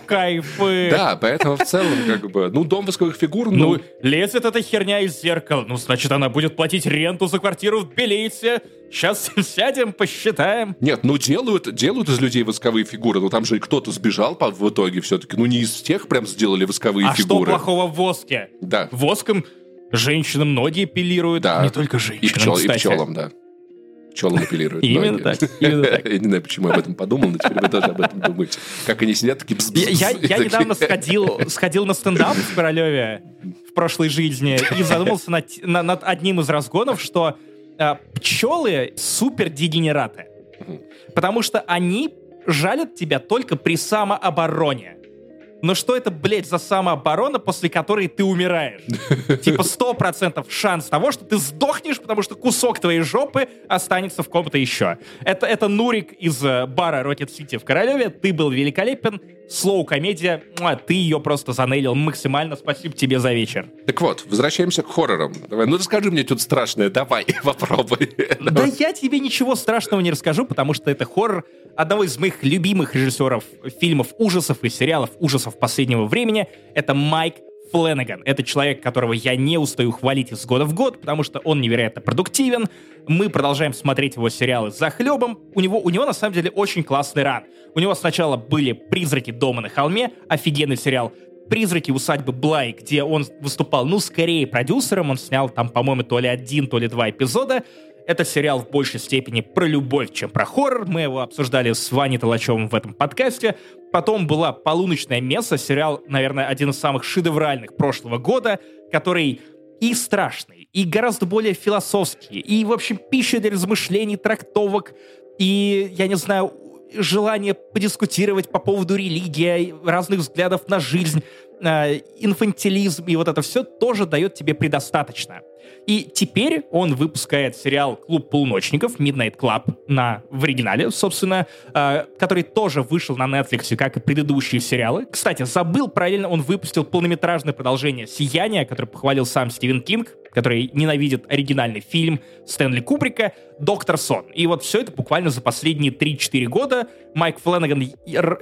[SPEAKER 2] кайфы.
[SPEAKER 1] Да, поэтому в целом, как бы, ну, дом восковых фигур, ну...
[SPEAKER 2] Ну, лезет эта херня из зеркала, ну, значит, она будет платить ренту за квартиру в Белисе. Сейчас сядем, посчитаем.
[SPEAKER 1] Нет, ну, делают, делают из людей восковые фигуры, но там же кто-то сбежал в итоге все-таки. Ну, не из тех прям сделали восковые
[SPEAKER 2] а
[SPEAKER 1] фигуры.
[SPEAKER 2] А что плохого в воске?
[SPEAKER 1] Да.
[SPEAKER 2] Воском Женщинам ноги эпилируют.
[SPEAKER 1] Да.
[SPEAKER 2] Не только женщинам,
[SPEAKER 1] и, пчел,
[SPEAKER 2] кстати.
[SPEAKER 1] и пчелам, да. Пчелам эпилируют
[SPEAKER 2] Именно так. Именно так.
[SPEAKER 1] Я не знаю, почему я об этом подумал, но теперь вы тоже об этом думаете. Как они сидят, такие...
[SPEAKER 2] Я, я недавно сходил, на стендап в Королеве прошлой жизни и задумался над, над одним из разгонов, что э, пчелы супер дегенераты. Потому что они жалят тебя только при самообороне. Но что это, блядь, за самооборона, после которой ты умираешь? Типа сто процентов шанс того, что ты сдохнешь, потому что кусок твоей жопы останется в ком-то еще. Это, это Нурик из э, бара Rocket City в Королеве. Ты был великолепен. Слоу-комедия. Ты ее просто занейлил максимально. Спасибо тебе за вечер.
[SPEAKER 1] Так вот, возвращаемся к хоррорам. Давай, ну расскажи мне тут страшное. Давай, попробуй.
[SPEAKER 2] Да я тебе ничего страшного не расскажу, потому что это хоррор одного из моих любимых режиссеров фильмов ужасов и сериалов ужасов последнего времени. Это Майк Фленнеган. Это человек, которого я не устаю хвалить из года в год, потому что он невероятно продуктивен. Мы продолжаем смотреть его сериалы за хлебом. У него, у него на самом деле очень классный ран. У него сначала были «Призраки дома на холме», офигенный сериал. «Призраки усадьбы Блай», где он выступал, ну, скорее продюсером. Он снял там, по-моему, то ли один, то ли два эпизода. Это сериал в большей степени про любовь, чем про хоррор. Мы его обсуждали с Ваней Толачевым в этом подкасте. Потом была «Полуночное место», сериал, наверное, один из самых шедевральных прошлого года, который и страшный, и гораздо более философский, и, в общем, пища для размышлений, трактовок, и, я не знаю, желание подискутировать по поводу религии, разных взглядов на жизнь, э, инфантилизм и вот это все тоже дает тебе предостаточно. И теперь он выпускает сериал «Клуб полуночников» Midnight Club на, в оригинале, собственно, э, который тоже вышел на Netflix, как и предыдущие сериалы. Кстати, забыл, параллельно он выпустил полнометражное продолжение «Сияние», которое похвалил сам Стивен Кинг, который ненавидит оригинальный фильм Стэнли Кубрика «Доктор Сон». И вот все это буквально за последние 3-4 года Майк Флэннеган,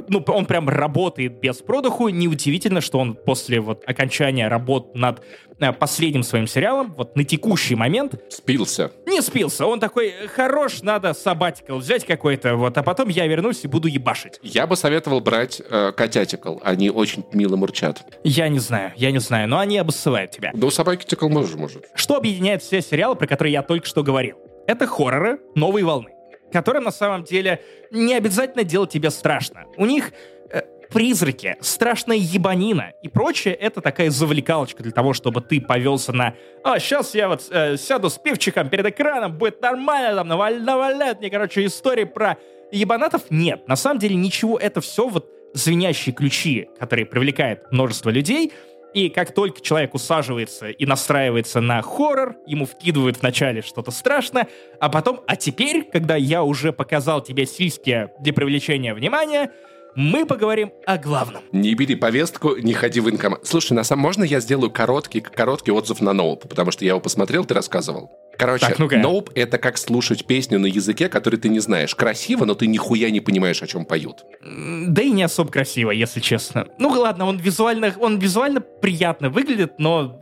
[SPEAKER 2] ну, он прям работает без продыху. Неудивительно, что после вот окончания работ над э, последним своим сериалом, вот на текущий момент...
[SPEAKER 1] Спился.
[SPEAKER 2] Не спился. Он такой, хорош, надо сабатикл взять какой-то, вот, а потом я вернусь и буду ебашить.
[SPEAKER 1] Я бы советовал брать э, котятикл. Они очень мило мурчат.
[SPEAKER 2] Я не знаю, я не знаю, но они обоссывают тебя.
[SPEAKER 1] Да у собаки тикл может, может.
[SPEAKER 2] Что объединяет все сериалы, про которые я только что говорил? Это хорроры новой волны, которые на самом деле не обязательно делать тебе страшно. У них э, призраки, страшная ебанина и прочее, это такая завлекалочка для того, чтобы ты повелся на «А, сейчас я вот э, сяду с пивчиком перед экраном, будет нормально, там наваль, наваляют мне, короче, истории про ебанатов». Нет, на самом деле ничего, это все вот звенящие ключи, которые привлекают множество людей — и как только человек усаживается и настраивается на хоррор, ему вкидывают вначале что-то страшное, а потом, а теперь, когда я уже показал тебе сиськи для привлечения внимания, мы поговорим о главном.
[SPEAKER 1] Не бери повестку, не ходи в инком. Слушай, на самом можно я сделаю короткий, короткий отзыв на Ноуп, потому что я его посмотрел, ты рассказывал. Короче, так, ну Ноуп — это как слушать песню на языке, который ты не знаешь. Красиво, но ты нихуя не понимаешь, о чем поют.
[SPEAKER 2] Да и не особо красиво, если честно. Ну ладно, он визуально, он визуально приятно выглядит, но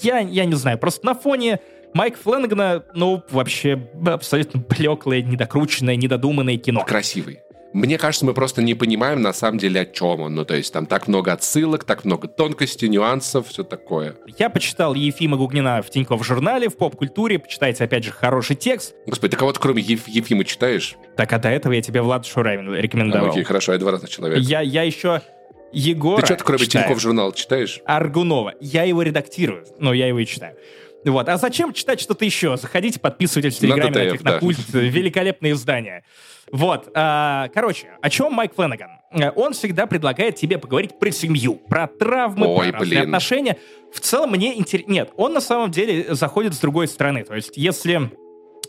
[SPEAKER 2] я, я не знаю, просто на фоне Майк Фленгана, ну, вообще абсолютно блеклое, недокрученное, недодуманное кино.
[SPEAKER 1] Красивый. Мне кажется, мы просто не понимаем на самом деле, о чем он. Ну, то есть там так много отсылок, так много тонкостей, нюансов, все такое.
[SPEAKER 2] Я почитал Ефима Гугнина в Тинькофф журнале, в поп-культуре. Почитайте, опять же, хороший текст.
[SPEAKER 1] Господи, ты кого-то кроме Еф- Ефима читаешь?
[SPEAKER 2] Так, а до этого я тебе Влад Шурайвин рекомендовал. А,
[SPEAKER 1] окей, хорошо, я два разных человека.
[SPEAKER 2] Я, я еще Егора
[SPEAKER 1] Ты что-то кроме читаю. Тинькофф журнал читаешь?
[SPEAKER 2] Аргунова. Я его редактирую, но я его и читаю. Вот. А зачем читать что-то еще? Заходите, подписывайтесь в Телеграме на, на, на культ. Великолепные издания. Вот, а, короче, о чем Майк Фленнеган? Он всегда предлагает тебе поговорить про семью, про травмы, Ой, про разные отношения. В целом мне интересно... Нет, он на самом деле заходит с другой стороны. То есть если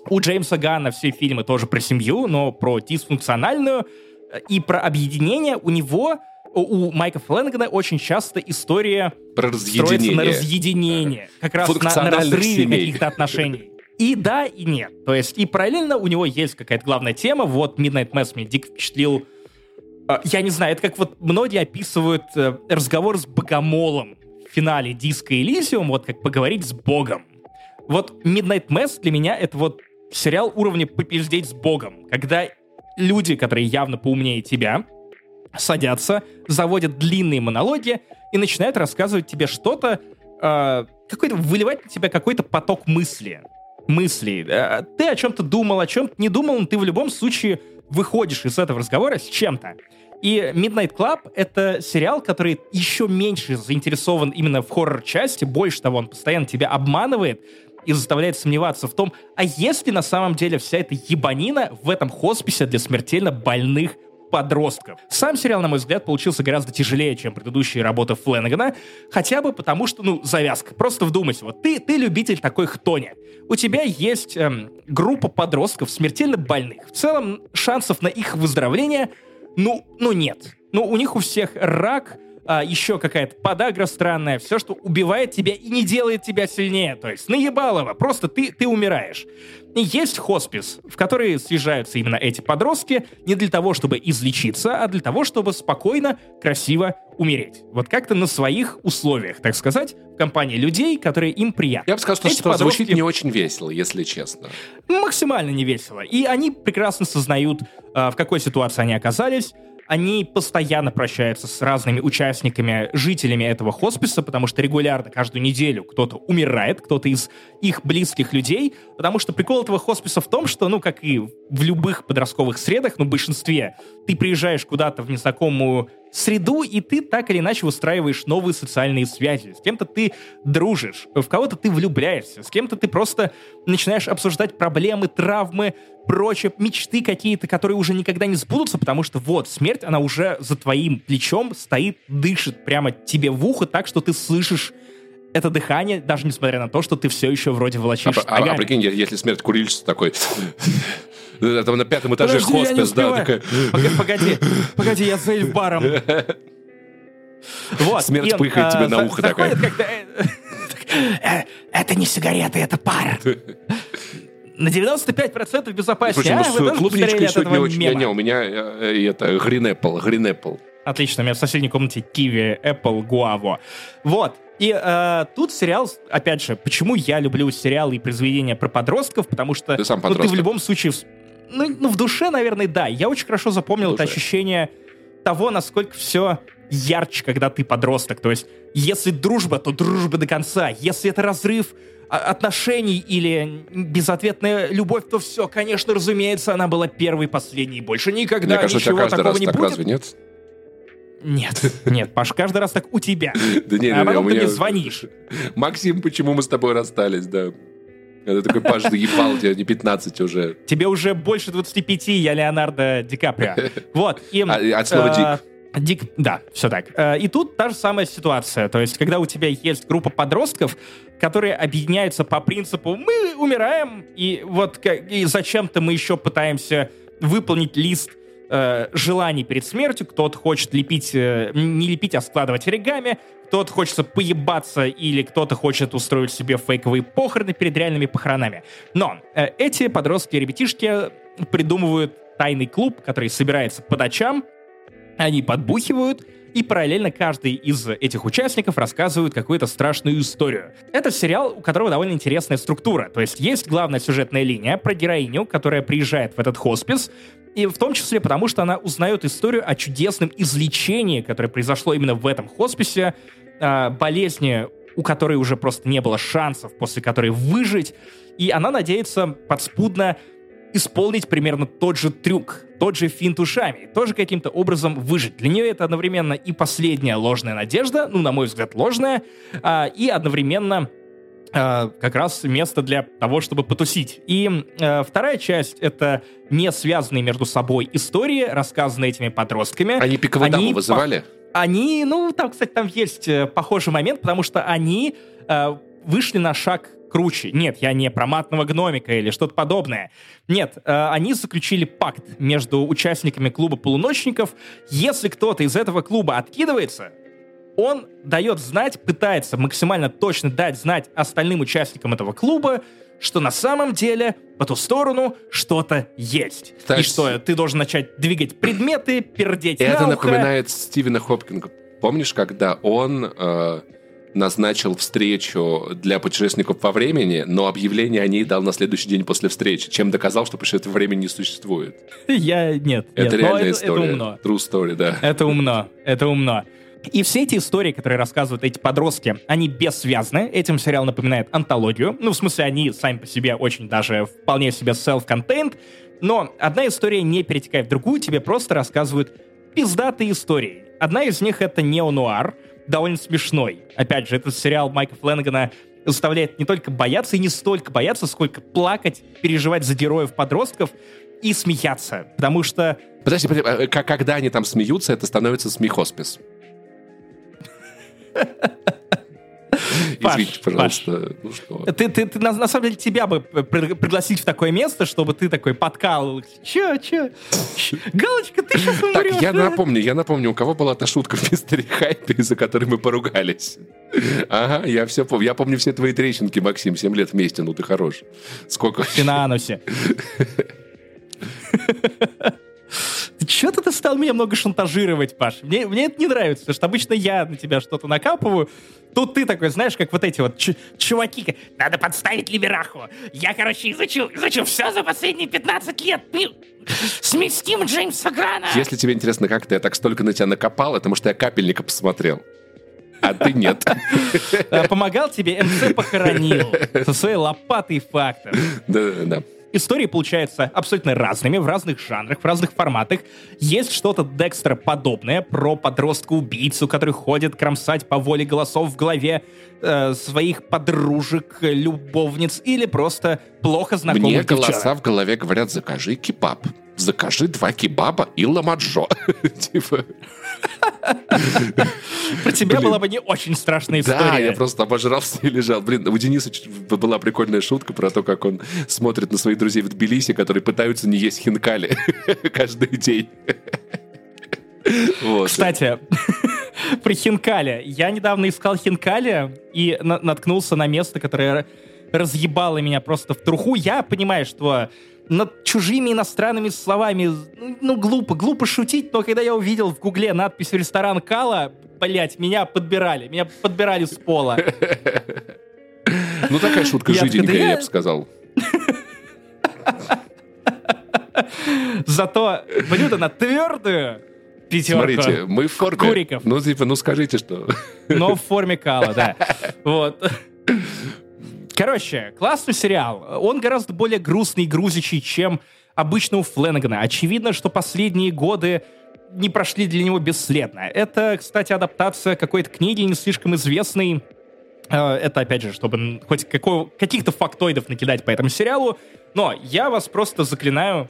[SPEAKER 2] у Джеймса Ганна все фильмы тоже про семью, но про дисфункциональную э, и про объединение, у него у Майка Фленнегана очень часто история
[SPEAKER 1] про разъединение.
[SPEAKER 2] на разъединение, как раз на, на разрыве каких-то отношений. И да, и нет. То есть, и параллельно у него есть какая-то главная тема. Вот Midnight Mass меня дико впечатлил. А, я не знаю, это как вот многие описывают э, разговор с богомолом в финале диска Элизиум, вот как поговорить с богом. Вот Midnight Mass для меня это вот сериал уровня «Попиздеть с богом», когда люди, которые явно поумнее тебя, садятся, заводят длинные монологи и начинают рассказывать тебе что-то, э, какой-то, выливать на тебя какой-то поток мысли мыслей. Э, ты о чем-то думал, о чем-то не думал, но ты в любом случае выходишь из этого разговора с чем-то. И Midnight Club — это сериал, который еще меньше заинтересован именно в хоррор-части. Больше того, он постоянно тебя обманывает и заставляет сомневаться в том, а есть ли на самом деле вся эта ебанина в этом хосписе для смертельно больных подростков. Сам сериал, на мой взгляд, получился гораздо тяжелее, чем предыдущие работы Фленнегана, хотя бы потому, что, ну, завязка. Просто вдумайся, вот ты, ты любитель такой хтони. У тебя есть эм, группа подростков смертельно больных. В целом, шансов на их выздоровление, ну, ну нет. Ну, у них у всех рак, а, еще какая-то подагра странная, все, что убивает тебя и не делает тебя сильнее. То есть наебалово, просто ты, ты умираешь. Есть хоспис, в который съезжаются именно эти подростки не для того, чтобы излечиться, а для того, чтобы спокойно, красиво умереть. Вот как-то на своих условиях, так сказать, в компании людей, которые им приятны.
[SPEAKER 1] Я бы сказал, что, что подростки... звучит не очень весело, если честно.
[SPEAKER 2] Максимально не весело. И они прекрасно сознают, а, в какой ситуации они оказались, они постоянно прощаются с разными участниками, жителями этого хосписа, потому что регулярно, каждую неделю кто-то умирает, кто-то из их близких людей, потому что прикол этого хосписа в том, что, ну, как и в любых подростковых средах, ну, в большинстве, ты приезжаешь куда-то в незнакомую среду, и ты так или иначе устраиваешь новые социальные связи. С кем-то ты дружишь, в кого-то ты влюбляешься, с кем-то ты просто начинаешь обсуждать проблемы, травмы, прочее, мечты какие-то, которые уже никогда не сбудутся, потому что вот, смерть, она уже за твоим плечом стоит, дышит прямо тебе в ухо так, что ты слышишь это дыхание, даже несмотря на то, что ты все еще вроде волочишь
[SPEAKER 1] а, а, а прикинь, если смерть курильщица такой... Там на пятом этаже Подожди, хоспис, да, такая...
[SPEAKER 2] Погоди, погоди, я за баром.
[SPEAKER 1] Вот. Смерть пыхает тебе на ухо такая.
[SPEAKER 2] Э, это не сигареты, это пар. На 95% безопаснее.
[SPEAKER 1] Слушай, ну, а, с клубничкой сегодня очень... Не, не, у меня э, это Green Apple.
[SPEAKER 2] Отлично, у меня в соседней комнате киви, Apple, Guavo. Вот. И э, тут сериал, опять же, почему я люблю сериалы и произведения про подростков, потому что
[SPEAKER 1] ты, сам
[SPEAKER 2] ну, ты в любом случае, ну, ну в душе, наверное, да. Я очень хорошо запомнил это ощущение того, насколько все ярче, когда ты подросток. То есть, если дружба, то дружба до конца. Если это разрыв а, отношений или безответная любовь, то все, конечно, разумеется, она была первой, последней. Больше никогда Мне кажется, ничего такого не так, будет.
[SPEAKER 1] Разве нет?
[SPEAKER 2] Нет, нет, Паш, каждый раз так у тебя.
[SPEAKER 1] Да не,
[SPEAKER 2] а потом
[SPEAKER 1] ты
[SPEAKER 2] мне звонишь.
[SPEAKER 1] Максим, почему мы с тобой расстались, да. Это такой, Паш, ебал тебя, не 15 уже.
[SPEAKER 2] Тебе уже больше 25, я Леонардо Ди Каприо. Вот.
[SPEAKER 1] И, а, от слова э, «дик».
[SPEAKER 2] Дик, да, все так. Э, и тут та же самая ситуация. То есть, когда у тебя есть группа подростков, которые объединяются по принципу «мы умираем», и вот и зачем-то мы еще пытаемся выполнить лист э, желаний перед смертью. Кто-то хочет лепить, э, не лепить, а складывать оригами. Кто-то хочется поебаться или кто-то хочет устроить себе фейковые похороны перед реальными похоронами. Но э, эти подростки и ребятишки придумывают тайный клуб, который собирается по ночам, они подбухивают, и параллельно каждый из этих участников рассказывает какую-то страшную историю. Это сериал, у которого довольно интересная структура. То есть есть главная сюжетная линия про героиню, которая приезжает в этот хоспис, и в том числе потому, что она узнает историю о чудесном излечении, которое произошло именно в этом хосписе, э, болезни, у которой уже просто не было шансов, после которой выжить. И она надеется подспудно исполнить примерно тот же трюк, тот же финт ушами, тоже каким-то образом выжить. Для нее это одновременно и последняя ложная надежда, ну, на мой взгляд, ложная, а, и одновременно как раз место для того, чтобы потусить. И а, вторая часть — это не связанные между собой истории, рассказанные этими подростками.
[SPEAKER 1] Они пиковые дамы вызывали?
[SPEAKER 2] По... Они, ну, там, кстати, там есть э, похожий момент, потому что они э, вышли на шаг круче. Нет, я не про матного гномика или что-то подобное. Нет, э, они заключили пакт между участниками клуба полуночников. Если кто-то из этого клуба откидывается, он дает знать, пытается максимально точно дать знать остальным участникам этого клуба, что на самом деле по ту сторону что-то есть. Так, и что ты должен начать двигать предметы, пердеть
[SPEAKER 1] Это на напоминает Стивена Хопкинга. Помнишь, когда он э, назначил встречу для путешественников во времени, но объявление о ней дал на следующий день после встречи, чем доказал, что путешествие во времени не существует.
[SPEAKER 2] Я... Нет.
[SPEAKER 1] Это
[SPEAKER 2] нет,
[SPEAKER 1] реальная это, история. Это умно. True story, да.
[SPEAKER 2] Это умно. Это умно. И все эти истории, которые рассказывают эти подростки, они бессвязны. Этим сериал напоминает антологию. Ну, в смысле, они сами по себе очень даже вполне себе self-contained. Но одна история не перетекает в другую, тебе просто рассказывают пиздатые истории. Одна из них — это «Неонуар», довольно смешной. Опять же, этот сериал Майка Фленнегана заставляет не только бояться, и не столько бояться, сколько плакать, переживать за героев-подростков и смеяться. Потому что...
[SPEAKER 1] Подожди, подожди, э, когда они там смеются, это становится смехоспис. Извините, пожалуйста. Ну что?
[SPEAKER 2] Ты, ты, ты на, на самом деле тебя бы пригласить в такое место, чтобы ты такой подкал. Че, че? Галочка, ты сейчас умрешь.
[SPEAKER 1] Так, я напомню, я напомню, у кого была та шутка в мистере Хайпе, из-за которой мы поругались. Ага, я все помню. Я помню все твои трещинки, Максим, 7 лет вместе, ну ты хорош. Сколько?
[SPEAKER 2] Ты на анусе. Что-то ты стал меня много шантажировать, Паш. Мне, мне это не нравится, потому что обычно я на тебя что-то накапываю. Тут ты такой, знаешь, как вот эти вот чуваки. Надо подставить Либераху. Я, короче, изучил, изучил все за последние 15 лет. Сместим Джеймса Грана.
[SPEAKER 1] Если тебе интересно, как ты я так столько на тебя накопал, это потому что я капельника посмотрел. А ты нет.
[SPEAKER 2] А помогал тебе, МЦ похоронил. Со своей лопатой фактов.
[SPEAKER 1] Да, да, да.
[SPEAKER 2] Истории получаются абсолютно разными, в разных жанрах, в разных форматах. Есть что-то Декстера подобное про подростка-убийцу, который ходит кромсать по воле голосов в голове э, своих подружек, любовниц или просто плохо знакомых
[SPEAKER 1] Мне голоса в голове говорят «закажи кебаб» закажи два кебаба и ламаджо. Типа...
[SPEAKER 2] Про тебя была бы не очень страшная история.
[SPEAKER 1] Да, я просто обожрался и лежал. Блин, у Дениса была прикольная шутка про то, как он смотрит на своих друзей в Тбилиси, которые пытаются не есть хинкали каждый день.
[SPEAKER 2] Вот. Кстати, при хинкале. Я недавно искал хинкали и на наткнулся на место, которое разъебало меня просто в труху. Я понимаю, что над чужими иностранными словами. Ну, глупо, глупо шутить, но когда я увидел в гугле надпись «Ресторан Кала», блять, меня подбирали, меня подбирали с пола.
[SPEAKER 1] Ну, такая шутка жиденькая, я бы сказал.
[SPEAKER 2] Зато блюдо на твердую пятерку.
[SPEAKER 1] Смотрите, мы в форме.
[SPEAKER 2] Куриков.
[SPEAKER 1] Ну, типа, ну скажите, что.
[SPEAKER 2] Но в форме кала, да. Вот. Короче, классный сериал. Он гораздо более грустный и грузичий, чем обычно у Фленнегана. Очевидно, что последние годы не прошли для него бесследно. Это, кстати, адаптация какой-то книги, не слишком известной. Э, это, опять же, чтобы хоть каких-то фактоидов накидать по этому сериалу. Но я вас просто заклинаю,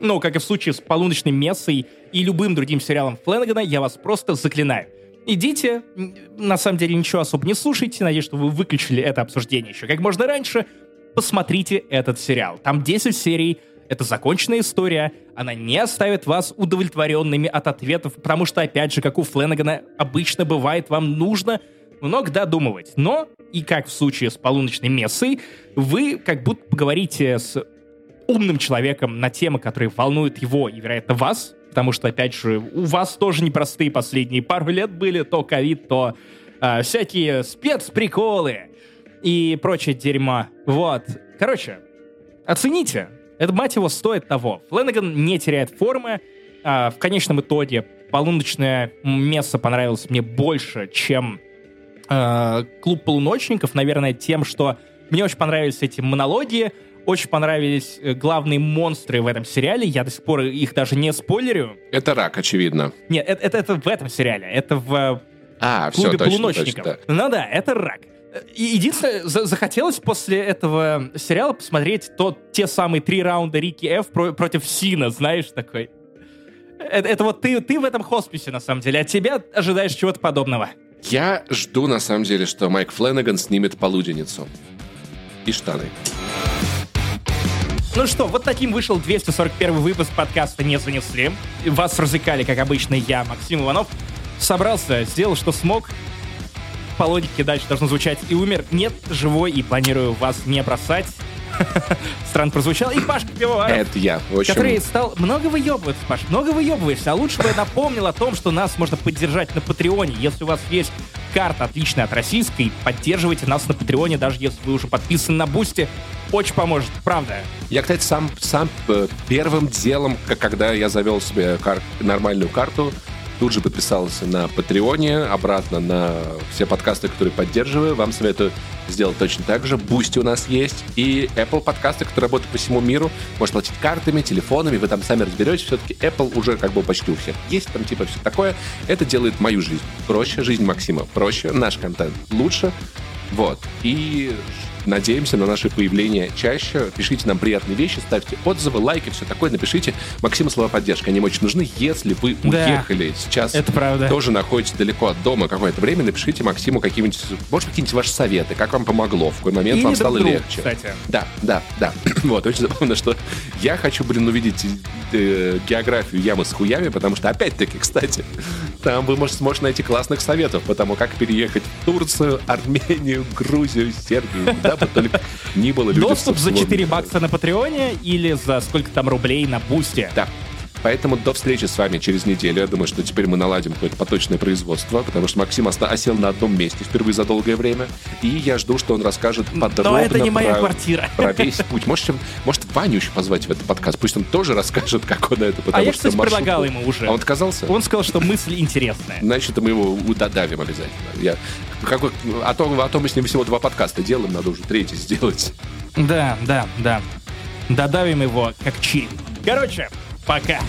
[SPEAKER 2] ну, как и в случае с «Полуночной мессой» и любым другим сериалом Фленнегана, я вас просто заклинаю идите, на самом деле ничего особо не слушайте, надеюсь, что вы выключили это обсуждение еще как можно раньше, посмотрите этот сериал. Там 10 серий, это законченная история, она не оставит вас удовлетворенными от ответов, потому что, опять же, как у Фленнегана обычно бывает, вам нужно много додумывать. Но, и как в случае с полуночной мессой, вы как будто поговорите с умным человеком на темы, которые волнуют его и, вероятно, вас, потому что, опять же, у вас тоже непростые последние пару лет были, то ковид, то э, всякие спецприколы и прочее дерьмо. Вот. Короче, оцените. Это, мать его, стоит того. Фленнеган не теряет формы. А, в конечном итоге полуночное место понравилось мне больше, чем э, клуб полуночников. Наверное, тем, что мне очень понравились эти монологи, очень понравились э, главные монстры в этом сериале. Я до сих пор их даже не спойлерю.
[SPEAKER 1] Это рак, очевидно.
[SPEAKER 2] Нет, это, это, это в этом сериале. Это в э,
[SPEAKER 1] а,
[SPEAKER 2] клубе
[SPEAKER 1] все, точно,
[SPEAKER 2] полуночников.
[SPEAKER 1] Точно, да.
[SPEAKER 2] Ну да, это рак. И единственное, за захотелось после этого сериала посмотреть тот, те самые три раунда Рики Ф про против Сина, знаешь, такой. Это, это вот ты, ты в этом хосписе, на самом деле, от тебя ожидаешь чего-то подобного.
[SPEAKER 1] Я жду, на самом деле, что Майк Фленнеган снимет полуденницу и штаны.
[SPEAKER 2] Ну что, вот таким вышел 241 выпуск подкаста «Не занесли». Вас развлекали, как обычно, я, Максим Иванов. Собрался, сделал, что смог. По логике дальше должно звучать «И умер». Нет, живой, и планирую вас не бросать. Странно прозвучало. И Пашка Пивоваров.
[SPEAKER 1] Это я. Очень...
[SPEAKER 2] Который стал много выебываться, Паш, много выебываешься. А лучше бы я напомнил о том, что нас можно поддержать на Патреоне. Если у вас есть карта, отличная от российской, поддерживайте нас на Патреоне, даже если вы уже подписаны на Бусти. Очень поможет, правда.
[SPEAKER 1] Я, кстати, сам, сам э, первым делом, когда я завел себе кар- нормальную карту, тут же подписался на Патреоне, обратно на все подкасты, которые поддерживаю. Вам советую сделать точно так же. Boosty у нас есть. И Apple подкасты, которые работают по всему миру. Можно платить картами, телефонами, вы там сами разберетесь. Все-таки Apple уже как бы почти у всех есть, там типа все такое. Это делает мою жизнь проще, жизнь Максима проще, наш контент лучше. Вот. И Надеемся на наше появление чаще. Пишите нам приятные вещи, ставьте отзывы, лайки, все такое. Напишите Максиму слова поддержки. Они очень нужны. Если вы да, уехали сейчас,
[SPEAKER 2] это правда.
[SPEAKER 1] тоже находитесь далеко от дома какое-то время, напишите Максиму какие-нибудь, может, какие-нибудь ваши советы, как вам помогло, в какой момент
[SPEAKER 2] И
[SPEAKER 1] вам стало
[SPEAKER 2] друг,
[SPEAKER 1] легче.
[SPEAKER 2] Кстати.
[SPEAKER 1] Да, да, да. вот, очень забавно, что я хочу, блин, увидеть э, географию ямы с хуями, потому что, опять-таки, кстати, там вы можете, сможете найти классных советов по тому, как переехать в Турцию, Армению, Грузию, Сербию, куда бы только ни было.
[SPEAKER 2] Доступ за 4 бакса на Патреоне или за сколько там рублей на Бусте.
[SPEAKER 1] Да. Поэтому до встречи с вами через неделю. Я думаю, что теперь мы наладим какое-то поточное производство, потому что Максим осел на одном месте впервые за долгое время. И я жду, что он расскажет подробно
[SPEAKER 2] Но это не моя квартира.
[SPEAKER 1] про весь путь. Может, может, Ваню еще позвать в этот подкаст? Пусть он тоже расскажет, как он это, потому
[SPEAKER 2] а я,
[SPEAKER 1] что
[SPEAKER 2] кстати, маршрутку... предлагал ему уже.
[SPEAKER 1] А он отказался?
[SPEAKER 2] Он сказал, что мысль интересная.
[SPEAKER 1] Значит, мы его додавим обязательно. Я... Какой... А, то, а то мы с ним всего два подкаста делаем, надо уже третий сделать.
[SPEAKER 2] Да, да, да. Додавим его как чип. Короче, пока.